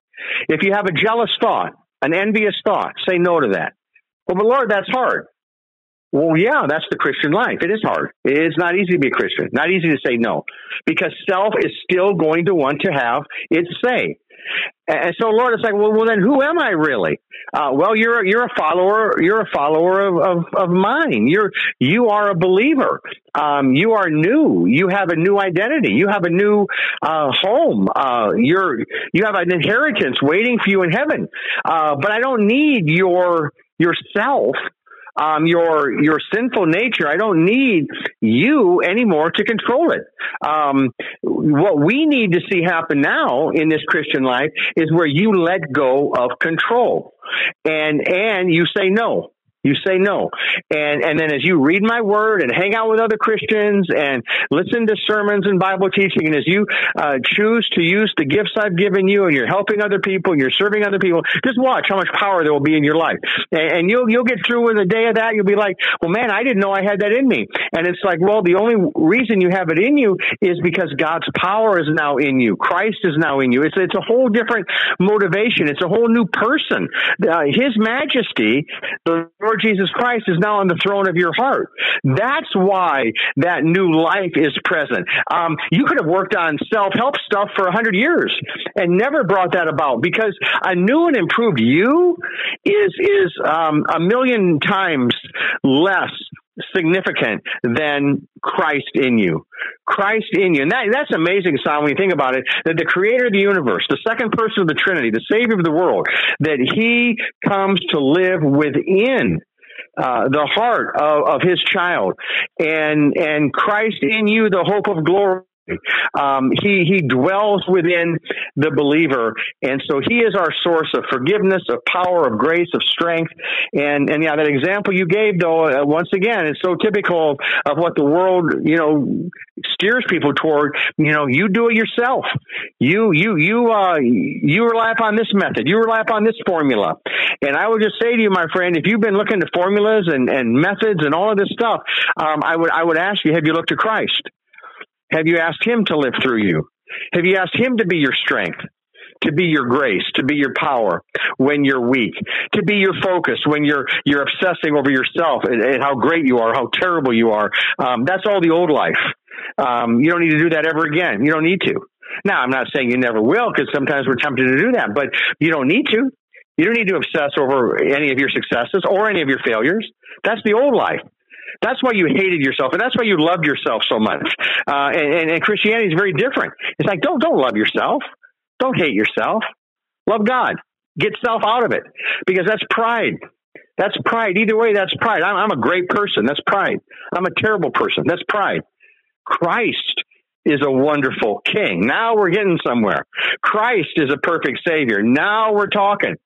B: If you have a jealous thought, an envious thought, say no to that. Well, but Lord, that's hard. Well, yeah, that's the Christian life. It is hard. It's not easy to be a Christian. Not easy to say no because self is still going to want to have its say. And so, Lord, it's like, well, well, then who am I really? Uh, well, you're a, you're a follower. You're a follower of, of, of mine. You're you are a believer. Um, you are new. You have a new identity. You have a new uh, home. Uh, you're you have an inheritance waiting for you in heaven. Uh, but I don't need your yourself um, your your sinful nature. I don't need you anymore to control it. Um, what we need to see happen now in this Christian life is where you let go of control, and and you say no. You say no. And, and then as you read my word and hang out with other Christians and listen to sermons and Bible teaching, and as you uh, choose to use the gifts I've given you and you're helping other people and you're serving other people, just watch how much power there will be in your life. And, and you'll, you'll get through with a day of that. You'll be like, well, man, I didn't know I had that in me. And it's like, well, the only reason you have it in you is because God's power is now in you. Christ is now in you. It's, it's a whole different motivation. It's a whole new person. Uh, His majesty, the Lord Jesus Christ is now on the throne of your heart. That's why that new life is present. Um, you could have worked on self help stuff for a hundred years and never brought that about because a new and improved you is is um, a million times less significant than Christ in you. Christ in you. And that, that's amazing, Son, when you think about it, that the creator of the universe, the second person of the Trinity, the Savior of the world, that he comes to live within uh, the heart of, of his child and and Christ in you the hope of glory um, he he dwells within the believer, and so he is our source of forgiveness, of power, of grace, of strength. And and yeah, that example you gave, though, uh, once again, is so typical of what the world you know steers people toward. You know, you do it yourself. You you you uh you rely upon this method. You rely upon this formula. And I would just say to you, my friend, if you've been looking to formulas and and methods and all of this stuff, um, I would I would ask you, have you looked to Christ? Have you asked Him to live through you? Have you asked Him to be your strength? to be your grace, to be your power when you're weak, to be your focus when you're you're obsessing over yourself and, and how great you are, how terrible you are. Um, that's all the old life. Um, you don't need to do that ever again. You don't need to. Now, I'm not saying you never will, because sometimes we're tempted to do that, but you don't need to. You don't need to obsess over any of your successes or any of your failures. That's the old life. That's why you hated yourself, and that's why you loved yourself so much. Uh, and, and, Christianity is very different. It's like don't don't love yourself, don't hate yourself, love God. Get self out of it because that's pride. That's pride. Either way, that's pride. I'm, I'm a great person. That's pride. I'm a terrible person. That's pride. Christ is a wonderful king. Now we're getting somewhere. Christ is a perfect savior. Now we're talking.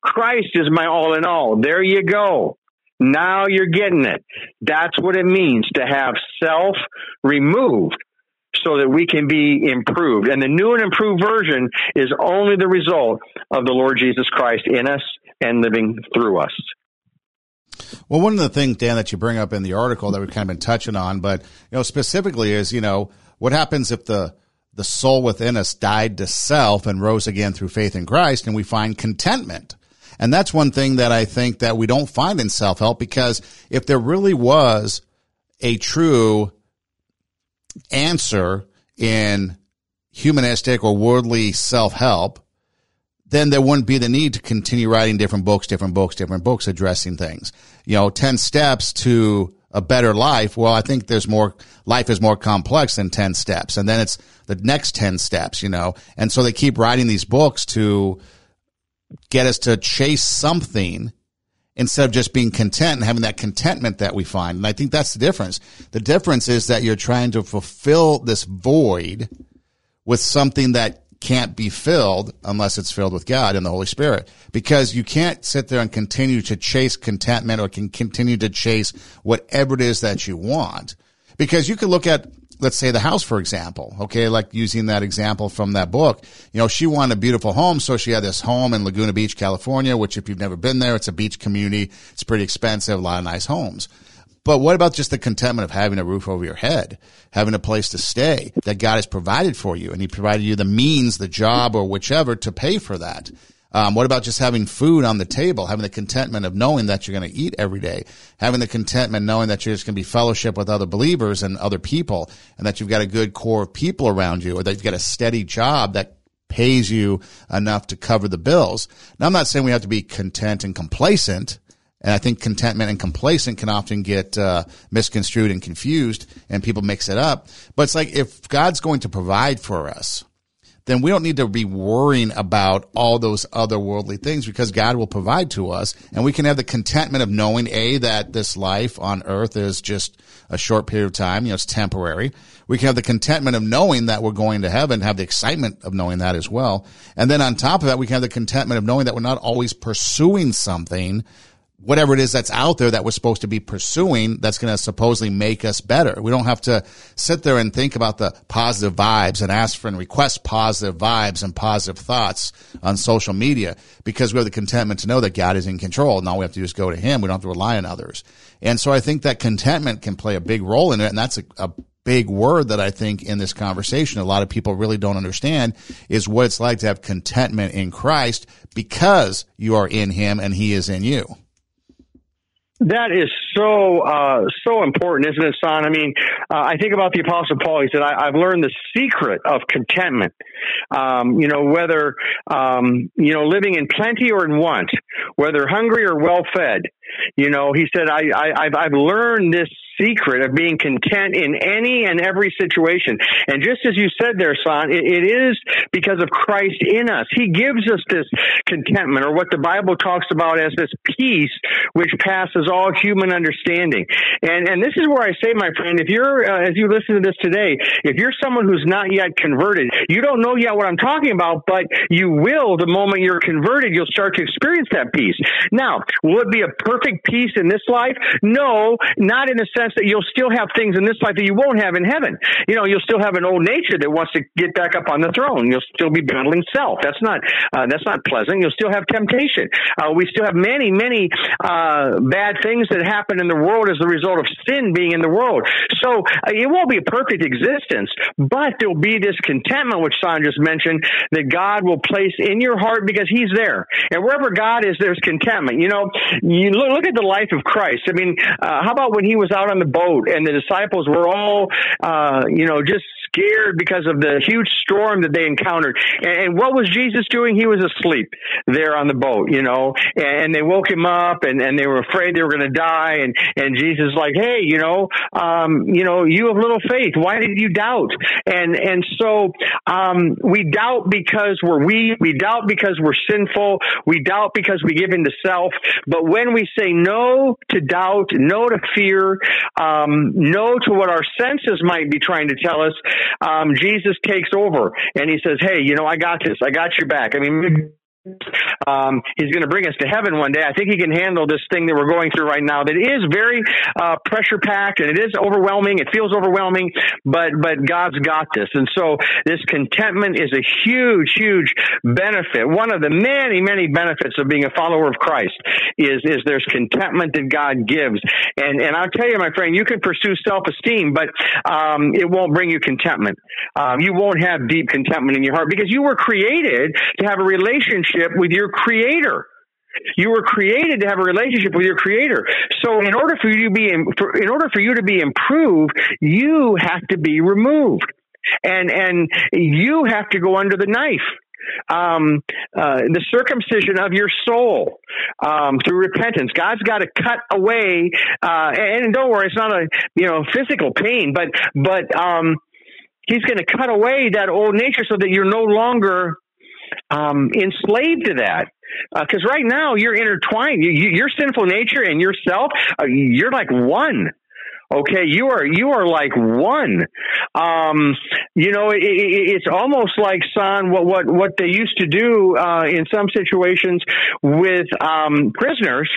B: Christ is my all in all. There you go. Now you're getting it. That's what it means to have self removed so that we can be improved. And the new and improved version is only the result of the Lord Jesus Christ in us and living through us.
A: Well, one of the things, Dan, that you bring up in the article that we've kind of been touching on, but you know, specifically is, you know, what happens if the the soul within us died to self and rose again through faith in Christ and we find contentment. And that's one thing that I think that we don't find in self help because if there really was a true answer in humanistic or worldly self help, then there wouldn't be the need to continue writing different books, different books, different books addressing things. You know, 10 steps to a better life. Well, I think there's more, life is more complex than 10 steps. And then it's the next 10 steps, you know. And so they keep writing these books to, get us to chase something instead of just being content and having that contentment that we find. And I think that's the difference. The difference is that you're trying to fulfill this void with something that can't be filled unless it's filled with God and the Holy Spirit. Because you can't sit there and continue to chase contentment or can continue to chase whatever it is that you want. Because you could look at let's say the house, for example. Okay. Like using that example from that book, you know, she wanted a beautiful home. So she had this home in Laguna Beach, California, which if you've never been there, it's a beach community. It's pretty expensive, a lot of nice homes. But what about just the contentment of having a roof over your head, having a place to stay that God has provided for you and he provided you the means, the job or whichever to pay for that? Um, what about just having food on the table, having the contentment of knowing that you're going to eat every day, having the contentment knowing that you're just going to be fellowship with other believers and other people, and that you've got a good core of people around you, or that you've got a steady job that pays you enough to cover the bills. Now, I'm not saying we have to be content and complacent. And I think contentment and complacent can often get uh, misconstrued and confused, and people mix it up. But it's like if God's going to provide for us, then we don't need to be worrying about all those other worldly things because God will provide to us. And we can have the contentment of knowing, A, that this life on earth is just a short period of time. You know, it's temporary. We can have the contentment of knowing that we're going to heaven, have the excitement of knowing that as well. And then on top of that, we can have the contentment of knowing that we're not always pursuing something whatever it is that's out there that we're supposed to be pursuing that's going to supposedly make us better. We don't have to sit there and think about the positive vibes and ask for and request positive vibes and positive thoughts on social media because we have the contentment to know that God is in control and all we have to do is go to him. We don't have to rely on others. And so I think that contentment can play a big role in it. And that's a, a big word that I think in this conversation a lot of people really don't understand is what it's like to have contentment in Christ because you are in him and he is in you.
B: That is so uh, so important, isn't it, son? I mean, uh, I think about the Apostle Paul. He said, I, have learned the secret of contentment. Um, you know, whether um, you know living in plenty or in want, whether hungry or well fed. You know, he said, I, I I've, I've learned this secret of being content in any and every situation. And just as you said there, son, it, it is because of Christ in us. He gives us this contentment, or what the Bible talks about as this peace which passes all human understanding. And and this is where I say, my friend, if you're uh, as you listen to this today, if you're someone who's not yet converted, you don't know yet what I'm talking about, but you will the moment you're converted. You'll start to experience that peace. Now, will it be a perfect peace in this life? No, not in the sense sense that you'll still have things in this life that you won't have in heaven. You know, you'll still have an old nature that wants to get back up on the throne. You'll still be battling self. That's not uh, that's not pleasant. You'll still have temptation. Uh, we still have many many uh, bad things that happen in the world as a result of sin being in the world. So uh, it won't be a perfect existence, but there'll be this contentment, which Son just mentioned, that God will place in your heart because He's there. And wherever God is, there's contentment. You know, you look, look at the life of Christ. I mean, uh, how about when He was out on on the boat, and the disciples were all, uh, you know, just scared because of the huge storm that they encountered. And, and what was Jesus doing? He was asleep there on the boat, you know, and, and they woke him up and, and they were afraid they were going to die. And, and Jesus like, Hey, you know, um, you know, you have little faith. Why did you doubt? And, and so, um, we doubt because we're weak. We doubt because we're sinful. We doubt because we give in to self. But when we say no to doubt, no to fear, um, no to what our senses might be trying to tell us, um, Jesus takes over and he says, Hey, you know, I got this. I got your back. I mean, um, he's going to bring us to heaven one day. I think he can handle this thing that we're going through right now. That is very uh, pressure packed and it is overwhelming. It feels overwhelming, but but God's got this. And so this contentment is a huge, huge benefit. One of the many, many benefits of being a follower of Christ is is there's contentment that God gives. And and I'll tell you, my friend, you can pursue self esteem, but um, it won't bring you contentment. Um, you won't have deep contentment in your heart because you were created to have a relationship relationship with your creator. You were created to have a relationship with your creator. So in order for you to be, in order for you to be improved, you have to be removed. And, and you have to go under the knife. Um, uh, the circumcision of your soul um, through repentance. God's got to cut away, uh, and, don't worry, it's not a you know physical pain, but but um, He's going to cut away that old nature so that you're no longer um, enslaved to that. Because uh, right now you're intertwined. You, you, your sinful nature and yourself, uh, you're like one. Okay, you are you are like one. Um, you know, it, it, it's almost like son what what what they used to do uh, in some situations with um, prisoners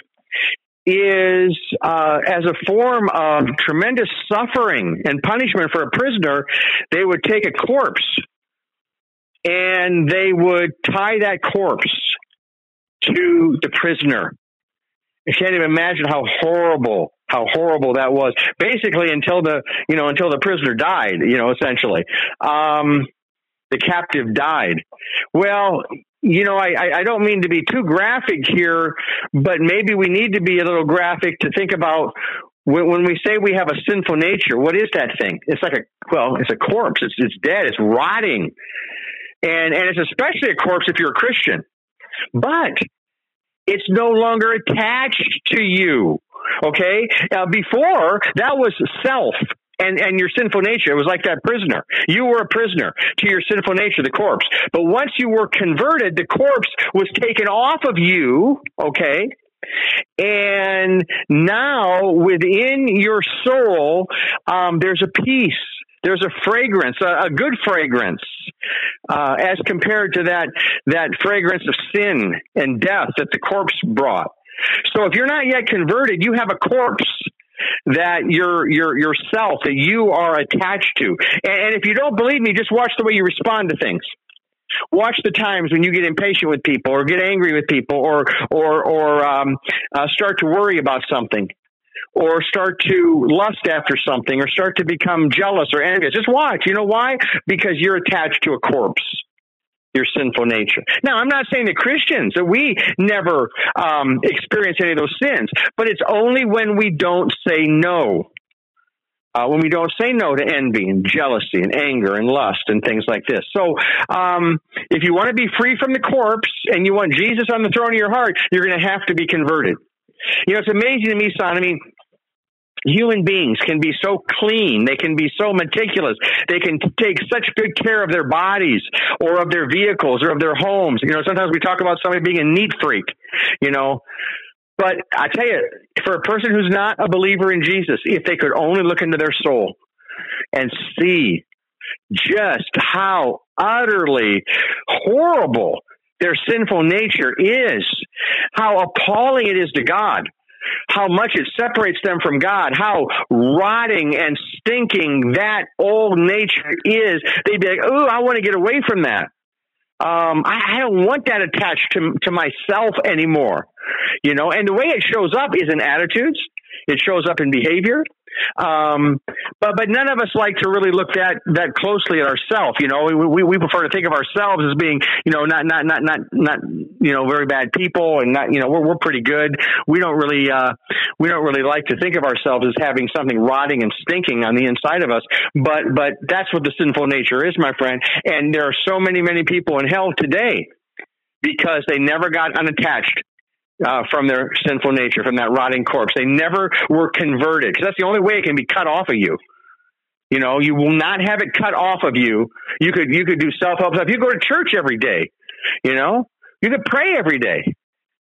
B: is uh, as a form of tremendous suffering and punishment for a prisoner. They would take a corpse and they would tie that corpse to the prisoner. I can't even imagine how horrible, how horrible that was. Basically, until the, you know, until the prisoner died, you know, essentially, um, the captive died. Well, you know, I, I don't mean to be too graphic here, but maybe we need to be a little graphic to think about when, when we say we have a sinful nature. What is that thing? It's like a, well, it's a corpse. It's, it's dead. It's rotting And, and it's especially a corpse if you're a Christian. But it's no longer attached to you. Okay? Now, before, that was self and, and your sinful nature. It was like that prisoner. You were a prisoner to your sinful nature, the corpse. But once you were converted, the corpse was taken off of you, okay? And now within your soul, um, there's a peace. There's a fragrance, a, a good fragrance, uh, as compared to that that fragrance of sin and death that the corpse brought. So if you're not yet converted, you have a corpse that your your yourself that you are attached to. And, and if you don't believe me, just watch the way you respond to things. Watch the times when you get impatient with people, or get angry with people, or or or um, uh, start to worry about something, or start to lust after something, or start to become jealous or envious. Just watch. You know why? Because you're attached to a corpse your sinful nature. Now, I'm not saying that Christians that we never um, experience any of those sins, but it's only when we don't say no. Uh, when we don't say no to envy and jealousy and anger and lust and things like this. So, um, if you want to be free from the corpse and you want Jesus on the throne of your heart, you're going to have to be converted. You know, it's amazing to me, son. I mean, human beings can be so clean. They can be so meticulous. They can take such good care of their bodies or of their vehicles or of their homes. You know, sometimes we talk about somebody being a neat freak, you know. But I tell you, for a person who's not a believer in Jesus, if they could only look into their soul and see just how utterly horrible their sinful nature is, how appalling it is to God how much it separates them from God, how rotting and stinking that old nature is, they'd be like, oh, I want to get away from that. Um, I, I don't want that attached to, to myself anymore. You know, and the way it shows up is in attitudes. It shows up in behavior. Um, but but none of us like to really look that that closely at ourselves. You know, we, we, we prefer to think of ourselves as being you know not not not not not you know very bad people and not you know we're we're pretty good. We don't really uh, we don't really like to think of ourselves as having something rotting and stinking on the inside of us. But but that's what the sinful nature is, my friend. And there are so many many people in hell today because they never got unattached uh, from their sinful nature, from that rotting corpse. They never were converted because that's the only way it can be cut off of you. You know, you will not have it cut off of you. You could you could do self help stuff. You go to church every day. You know, you could pray every day.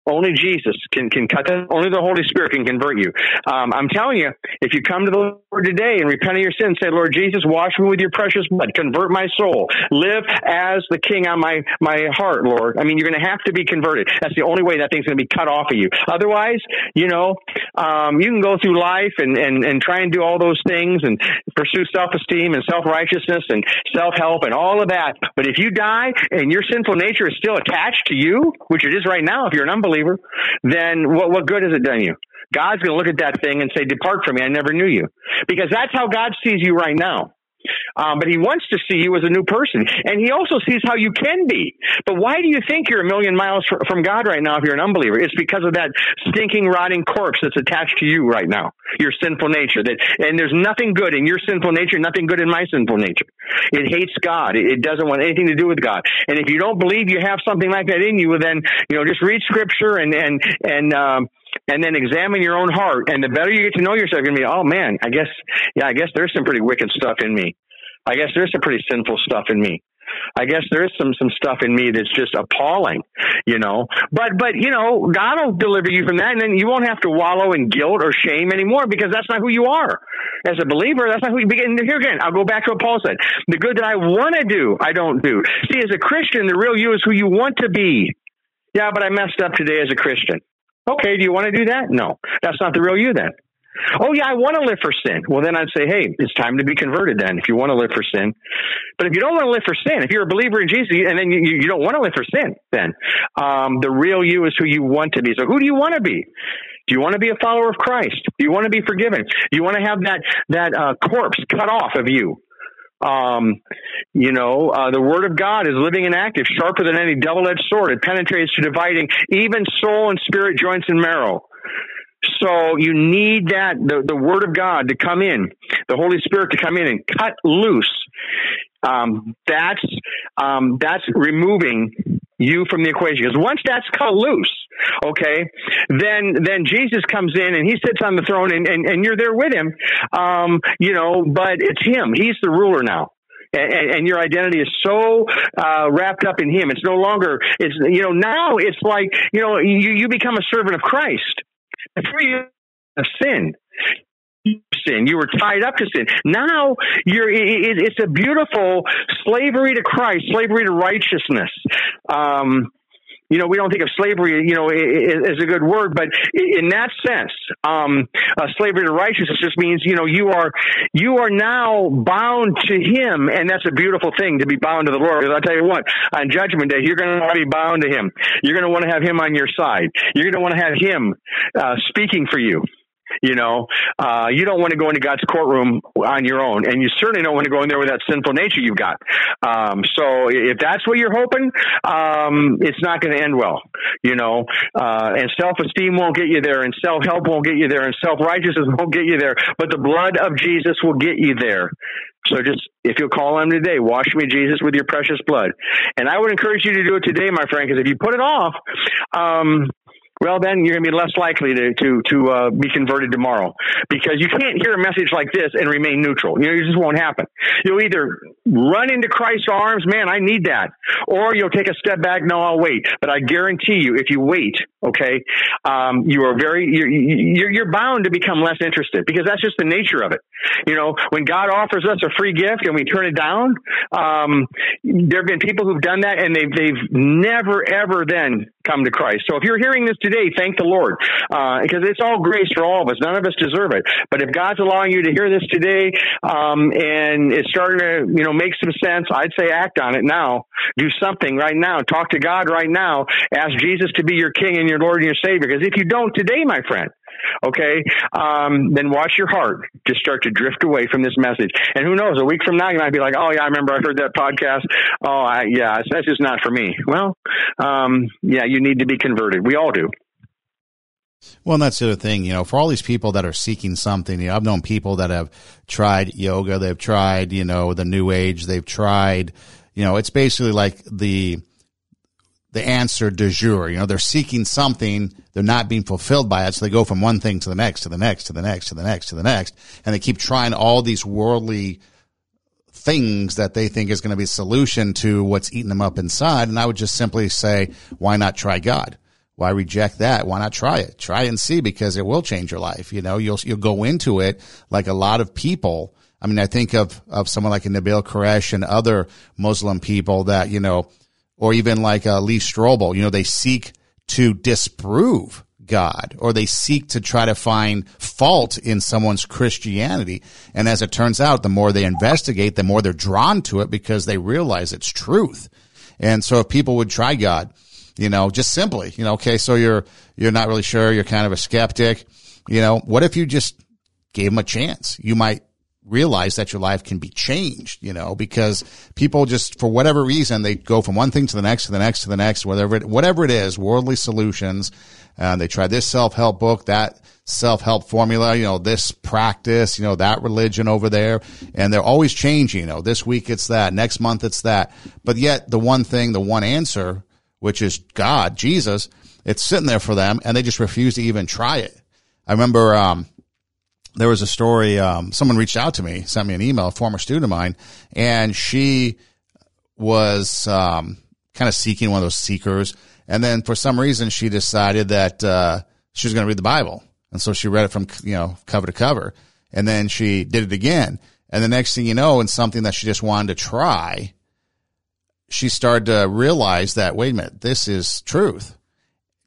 B: Only Jesus can, can cut that. Only the Holy Spirit can convert you. Um, I'm telling you, if you come to the Lord today and repent of your sins, say, Lord Jesus, wash me with your precious blood, convert my soul, live as the King on my, my heart, Lord. I mean, you're going to have to be converted. That's the only way that thing's going to be cut off of you. Otherwise, you know, um, you can go through life and, and, and try and do all those things and pursue self-esteem and self-righteousness and self-help and all of that. But if you die and your sinful nature is still attached to you, which it is right now if you're an unbeliever, unbeliever, then what, what good has it done you? God's going to look at that thing and say, Depart from me, I never knew you. Because that's how God sees you right now. Um, but he wants to see you as a new person. And he also sees how you can be. But why do you think you're a million miles from God right now if you're an unbeliever? It's because of that stinking, rotting corpse that's attached to you right now. Your sinful nature. That, and there's nothing good in your sinful nature, nothing good in my sinful nature. It hates God. It, it doesn't want anything to do with God. And if you don't believe you have something like that in you, then, you know, just read scripture and, and, and, um, and then examine your own heart. And the better you get to know yourself, you're gonna be, oh man, I guess, yeah, I guess there's some pretty wicked stuff in me. I guess there's some pretty sinful stuff in me. I guess there is some some stuff in me that's just appalling, you know. But but you know, God will deliver you from that, and then you won't have to wallow in guilt or shame anymore because that's not who you are as a believer. That's not who you begin. Here again, I'll go back to what Paul said: the good that I want to do, I don't do. See, as a Christian, the real you is who you want to be. Yeah, but I messed up today as a Christian. Okay, do you want to do that? No, that's not the real you then. Oh yeah, I want to live for sin. Well, then I'd say, hey, it's time to be converted. Then, if you want to live for sin, but if you don't want to live for sin, if you're a believer in Jesus, and then you, you don't want to live for sin, then um, the real you is who you want to be. So, who do you want to be? Do you want to be a follower of Christ? Do you want to be forgiven? Do you want to have that that uh, corpse cut off of you? Um, you know, uh, the word of God is living and active, sharper than any double-edged sword. It penetrates to dividing even soul and spirit, joints and marrow. So you need that, the, the word of God to come in, the Holy Spirit to come in and cut loose Um, that's um, that's removing you from the equation. Because once that's cut loose, okay, then then Jesus comes in and he sits on the throne and, and, and you're there with him. Um, you know, but it's him. He's the ruler now. And, and, your identity is so uh, wrapped up in Him. It's no longer. It's you know now it's like you know you you become a servant of Christ. Before you sin, sin. You were tied up to sin. Now you're. It, it's a beautiful slavery to Christ, slavery to righteousness. Um, you know, we don't think of slavery, you know, as a good word, but in that sense, um, uh, slavery to righteousness just means, you know, you are, you are now bound to Him, and that's a beautiful thing to be bound to the Lord. Because I'll tell you what, on Judgment Day, you're going to be bound to Him. You're going to want to have Him on your side. You're going to want to have Him uh, speaking for you. You know, uh, you don't want to go into God's courtroom on your own, and you certainly don't want to go in there with that sinful nature you've got. Um, so if that's what you're hoping, um, it's not going to end well. You know, uh, and self-esteem won't get you there, and self-help won't get you there, and self-righteousness (laughs) won't get you there. But the blood of Jesus will get you there. So just, if you'll call on him today, wash me, Jesus, with your precious blood. And I would encourage you to do it today, my friend, because if you put it off, um, well, then you're going to be less likely to to to uh, be converted tomorrow because you can't hear a message like this and remain neutral. You know, it just won't happen. You'll either run into Christ's arms, man, I need that, or you'll take a step back. No, I'll wait. But I guarantee you, if you wait, okay, um, you are very you're, you're you're bound to become less interested because that's just the nature of it. You know, when God offers us a free gift and we turn it down, um, there have been people who've done that and they've they've never ever then come to Christ. So if you're hearing this today, thank the Lord, uh, because it's all grace for all of us. None of us deserve it. But if God's allowing you to hear this today, um, and it's starting to, you know, make some sense, I'd say act on it now. Do something right now. Talk to God right now. Ask Jesus to be your King and your Lord and your Savior. Because if you don't today, my friend, okay, um, then watch your heart just start to drift away from this message. And who knows, a week from now, you might be like, oh, yeah, I remember I heard that podcast. Oh, I, yeah, that's just not for me. Well, um, yeah, you need to be converted. We all do.
A: Well, and that's the other thing, you know, for all these people that are seeking something, you know, I've known people that have tried yoga, they've tried, you know, the new age, they've tried, you know, it's basically like the, the answer de jour. You know, they're seeking something, they're not being fulfilled by it, so they go from one thing to the next, to the next, to the next, to the next, to the next, and they keep trying all these worldly things that they think is going to be a solution to what's eating them up inside. And I would just simply say, why not try God? Why reject that? Why not try it? Try and see because it will change your life. You know, you'll, you'll go into it like a lot of people. I mean, I think of, of someone like Nabeel Qureshi and other Muslim people that, you know, or even like uh, Lee Strobel, you know, they seek to disprove God or they seek to try to find fault in someone's Christianity. And as it turns out, the more they investigate, the more they're drawn to it because they realize it's truth. And so if people would try God, you know, just simply, you know, okay, so you're, you're not really sure. You're kind of a skeptic. You know, what if you just gave them a chance? You might realize that your life can be changed, you know, because people just, for whatever reason, they go from one thing to the next, to the next, to the next, whatever it, whatever it is, worldly solutions. And they try this self-help book, that self-help formula, you know, this practice, you know, that religion over there. And they're always changing, you know, this week it's that, next month it's that. But yet the one thing, the one answer, which is God, Jesus, it's sitting there for them and they just refuse to even try it. I remember, um, there was a story. Um, someone reached out to me, sent me an email, a former student of mine, and she was um, kind of seeking one of those seekers. And then for some reason, she decided that uh, she was going to read the Bible, and so she read it from you know cover to cover. And then she did it again, and the next thing you know, in something that she just wanted to try, she started to realize that wait a minute, this is truth.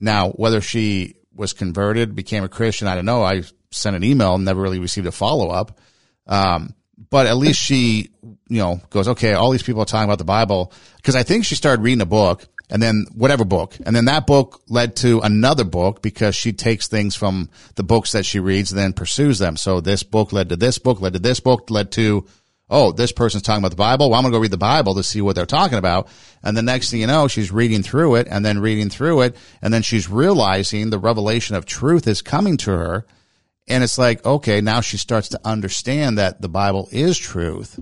A: Now, whether she was converted, became a Christian, I don't know. I sent an email and never really received a follow up. Um, but at least she, you know, goes, okay, all these people are talking about the Bible. Cause I think she started reading a book and then whatever book. And then that book led to another book because she takes things from the books that she reads and then pursues them. So this book led to this book, led to this book, led to, oh, this person's talking about the Bible. Well, I'm going to go read the Bible to see what they're talking about. And the next thing you know, she's reading through it and then reading through it. And then she's realizing the revelation of truth is coming to her and it's like, okay, now she starts to understand that the Bible is truth.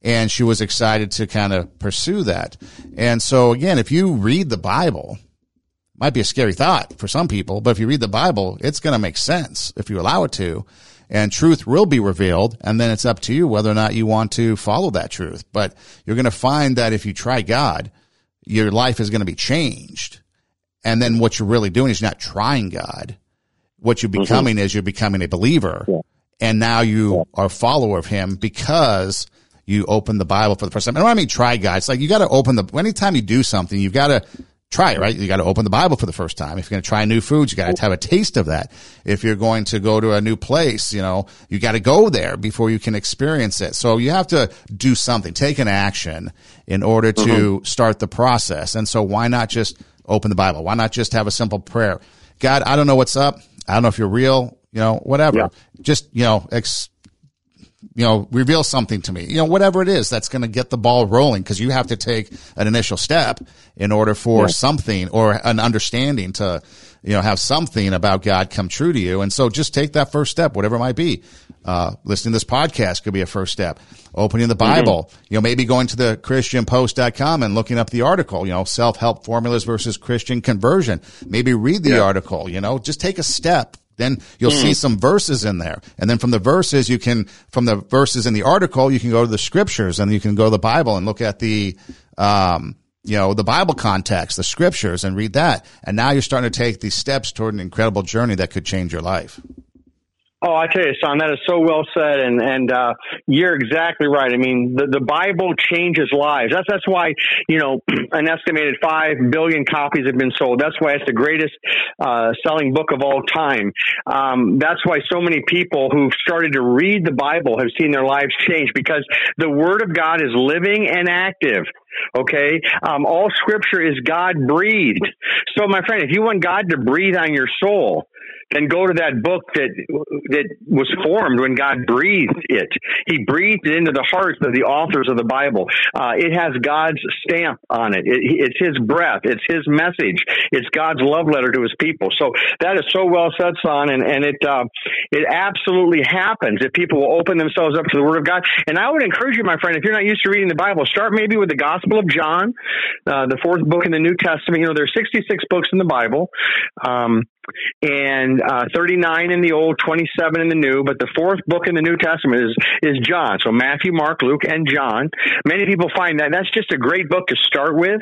A: and she was excited to kind of pursue that. And so again, if you read the Bible, might be a scary thought for some people, but if you read the Bible, it's going to make sense if you allow it to. And truth will be revealed, and then it's up to you whether or not you want to follow that truth. But you're going to find that if you try God, your life is going to be changed. And then what you're really doing is not trying God. What you're mm-hmm. becoming mm-hmm. is you're becoming a believer. Yeah. And now you yeah. are a follower of him because you open the Bible for the first time. I don't mean try God. It's like you got to open the, anytime you do something, you've got to try it, right? You got to open the Bible for the first time. If you're going to try new foods, you got to have a taste of that. If you're going to go to a new place, you know, you got to go there before you can experience it. So you have to do something, take an action in order to mm-hmm. start the process. And so why not just open the Bible? Why not just have a simple prayer? God, I don't know what's up. I don't know if you're real, you know, whatever. Yeah. Just, you know, ex- you know, reveal something to me, you know, whatever it is that's going to get the ball rolling because you have to take an initial step in order for something or an understanding to, you know, have something about God come true to you. And so just take that first step, whatever it might be. Uh, listening to this podcast could be a first step. Opening the mm-hmm. Bible, mm-hmm. you know, maybe going to the christianpost.com and looking up the article, you know, self-help formulas versus Christian conversion. Maybe read the yeah. article, you know, just take a step then you'll mm. see some verses in there. And then from the verses, you can, from the verses in the article, you can go to the scriptures and you can go to the Bible and look at the, um, you know, the Bible context, the scriptures and read that. And now you're starting to take these steps toward an incredible journey that could change your life.
B: Oh, I tell you, son, that is so well said, and and uh, you're exactly right. I mean, the the Bible changes lives. That's that's why you know (clears throat) an estimated five billion copies have been sold. That's why it's the greatest uh, selling book of all time. Um, that's why so many people who've started to read the Bible have seen their lives change because the Word of God is living and active. Okay, um, all Scripture is God breathed. So, my friend, if you want God to breathe on your soul, then go to that book that that was formed when God breathed it. He breathed it into the hearts of the authors of the Bible. Uh, it has God's stamp on it. it. It's His breath. It's His message. It's God's love letter to His people. So that is so well said, son, and and it uh, it absolutely happens if people will open themselves up to the Word of God. And I would encourage you, my friend, if you're not used to reading the Bible, start maybe with the Gospel of John, uh, the fourth book in the New Testament. You know, there's 66 books in the Bible. Um, and uh, 39 in the Old, 27 in the New. But the fourth book in the New Testament is is John. So Matthew, Mark, Luke, and John. Many people find that that's just a great book to start with,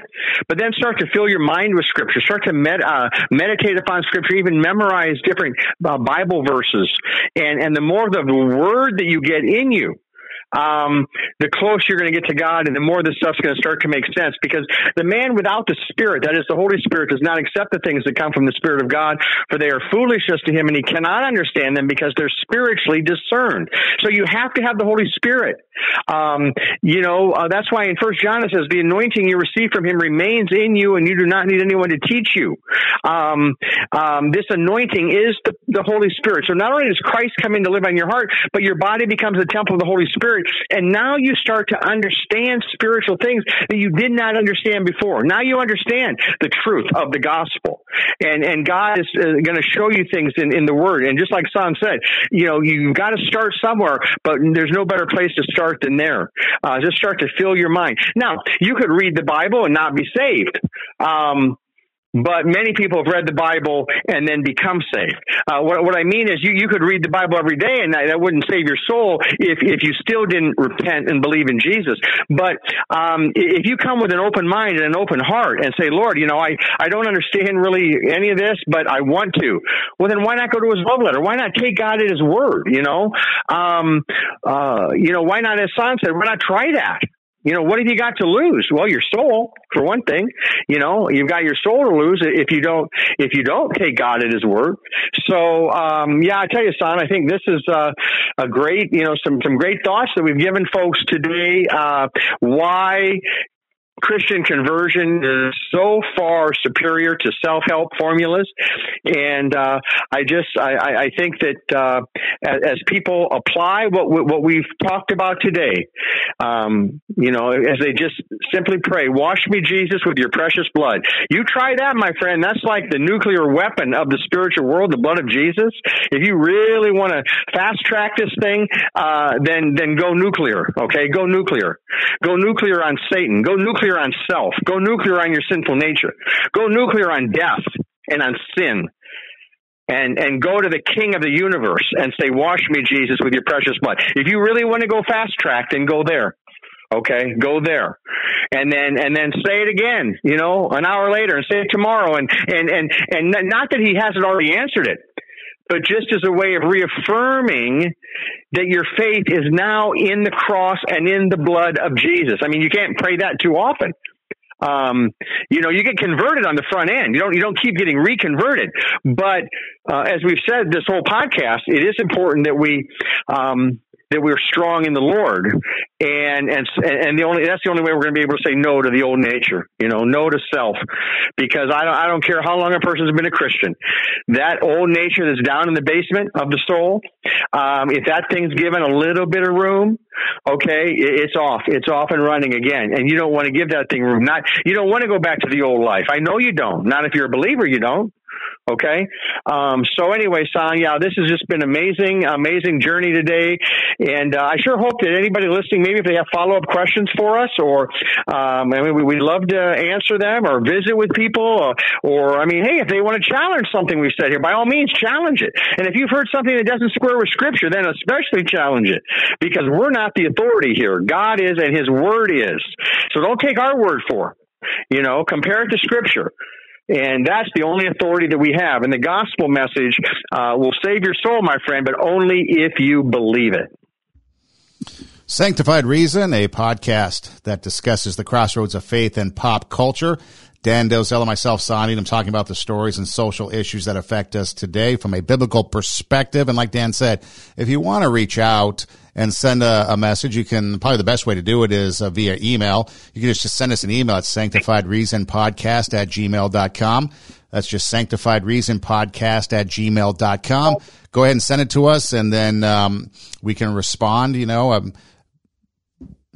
B: but then start to fill your mind with Scripture. Start to med- uh, meditate upon Scripture, even memorize different uh, Bible verses, and and the more the Word that you get in you, um, the closer you're going to get to God, and the more this stuff's going to start to make sense. Because the man without the Spirit, that is the Holy Spirit, does not accept the things that come from the Spirit of God, for they are foolishness to him, and he cannot understand them because they're spiritually discerned. So you have to have the Holy Spirit. Um, you know, uh, that's why in First John it says, "The anointing you receive from Him remains in you, and you do not need anyone to teach you." Um, um, this anointing is the, the Holy Spirit. So not only does Christ come in to live on your heart, but your body becomes a temple of the Holy Spirit and now you start to understand spiritual things that you did not understand before. Now you understand the truth of the gospel. And, and God is uh, going to show you things in, in the word. And just like Son said, you know, you've got to start somewhere, but there's no better place to start than there. Uh, just start to fill your mind. Now, you could read the Bible and not be saved. Um, but many people have read the Bible and then become saved. Uh, what, what, I mean is, you, you could read the Bible every day, and that, that, wouldn't save your soul if if you still didn't repent and believe in Jesus. But um, if you come with an open mind and an open heart and say, Lord, you know, I I don't understand really any of this, but I want to. Well, then why not go to His love letter? Why not take God at His word? You know, um, uh, you know, why not, as Son said, why not try that? You know, what have you got to lose? Well, your soul, for one thing. You know, you've got your soul to lose if you don't if you don't take God at His word. So, um, yeah, I tell you, son, I think this is uh, a great, you know, some some great thoughts that we've given folks today. Uh, why Christian conversion is so far superior to self-help formulas, and uh, I just I, I think that uh, as, as, people apply what what we've talked about today, um, you know, as they just simply pray, "Wash me, Jesus, with your precious blood." You try that, my friend. That's like the nuclear weapon of the spiritual world, the blood of Jesus. If you really want to fast track this thing, uh, then then go nuclear. Okay, go nuclear. Go nuclear on Satan. Go nuclear on self. Go nuclear on your sinful nature. Go nuclear on death and on sin. And, and go to the king of the universe and say, wash me, Jesus, with your precious blood. If you really want to go fast track, then go there. Okay, go there, and then and then say it again. You know, an hour later, and say it tomorrow, and and and and not that he hasn't already answered it, but just as a way of reaffirming that your faith is now in the cross and in the blood of Jesus. I mean, you can't pray that too often. Um, you know, you get converted on the front end. You don't, you don't keep getting reconverted. But, uh, as we've said this whole podcast, it is important that we, um, that we're strong in the Lord, and and and the only that's the only way we're going to be able to say no to the old nature, you know, no to self, because I don't I don't care how long a person's been a Christian, that old nature that's down in the basement of the soul, um, if that thing's given a little bit of room, okay, it's off, it's off and running again, and you don't want to give that thing room. Not you don't want to go back to the old life. I know you don't. Not if you're a believer, you don't. Okay. Um, so anyway, Son, yeah, this has just been amazing, amazing journey today. And uh, I sure hope that anybody listening, maybe if they have follow up questions for us or, um, I mean, we, would love to answer them or visit with people or, or, I mean, hey, if they want to challenge something we've said here, by all means, challenge it. And if you've heard something that doesn't square with scripture, then especially challenge it because we're not the authority here. God is and his word is. So don't take our word for it. You know, compare it to scripture. And that's the only authority that we have. And the gospel message uh, will save your soul, my friend, but only if you believe it.
A: Sanctified Reason, a podcast that discusses the crossroads of faith and pop culture. Dan Dozel and myself, Sonny, I'm talking about the stories and social issues that affect us today from a biblical perspective. And like Dan said, if you want to reach out and send a, a, message, you can, probably the best way to do it is uh, via email. You can just, just send us an email at sanctifiedreasonpodcast at gmail.com. That's just sanctifiedreasonpodcast reason podcast at gmail.com. Go ahead and send it to us and then, um, we can respond, you know, um,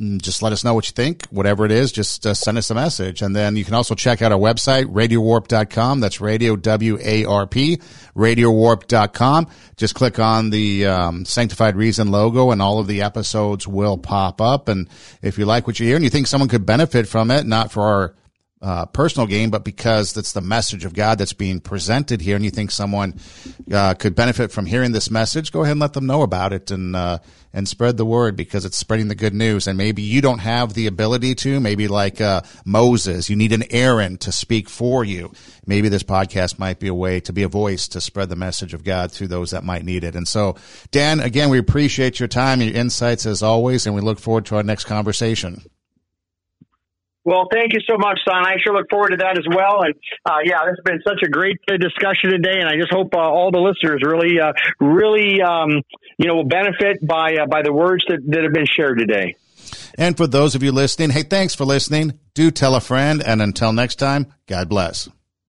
A: just let us know what you think. Whatever it is, just uh, send us a message. And then you can also check out our website, radiowarp.com. That's radio, W-A-R-P, radiowarp.com. Just click on the um, Sanctified Reason logo and all of the episodes will pop up. And if you like what you hear and you think someone could benefit from it, not for our uh, personal gain, but because that's the message of God that's being presented here, and you think someone uh, could benefit from hearing this message, go ahead and let them know about it and uh, and spread the word because it's spreading the good news. And maybe you don't have the ability to, maybe like uh, Moses, you need an Aaron to speak for you. Maybe this podcast might be a way to be a voice to spread the message of God to those that might need it. And so, Dan, again, we appreciate your time, your insights as always, and we look forward to our next conversation.
B: Well, thank you so much, Son. I sure look forward to that as well. And uh, yeah, this has been such a great discussion today, and I just hope uh, all the listeners really, uh, really, um, you know, will benefit by uh, by the words that, that have been shared today.
A: And for those of you listening, hey, thanks for listening. Do tell a friend, and until next time, God bless.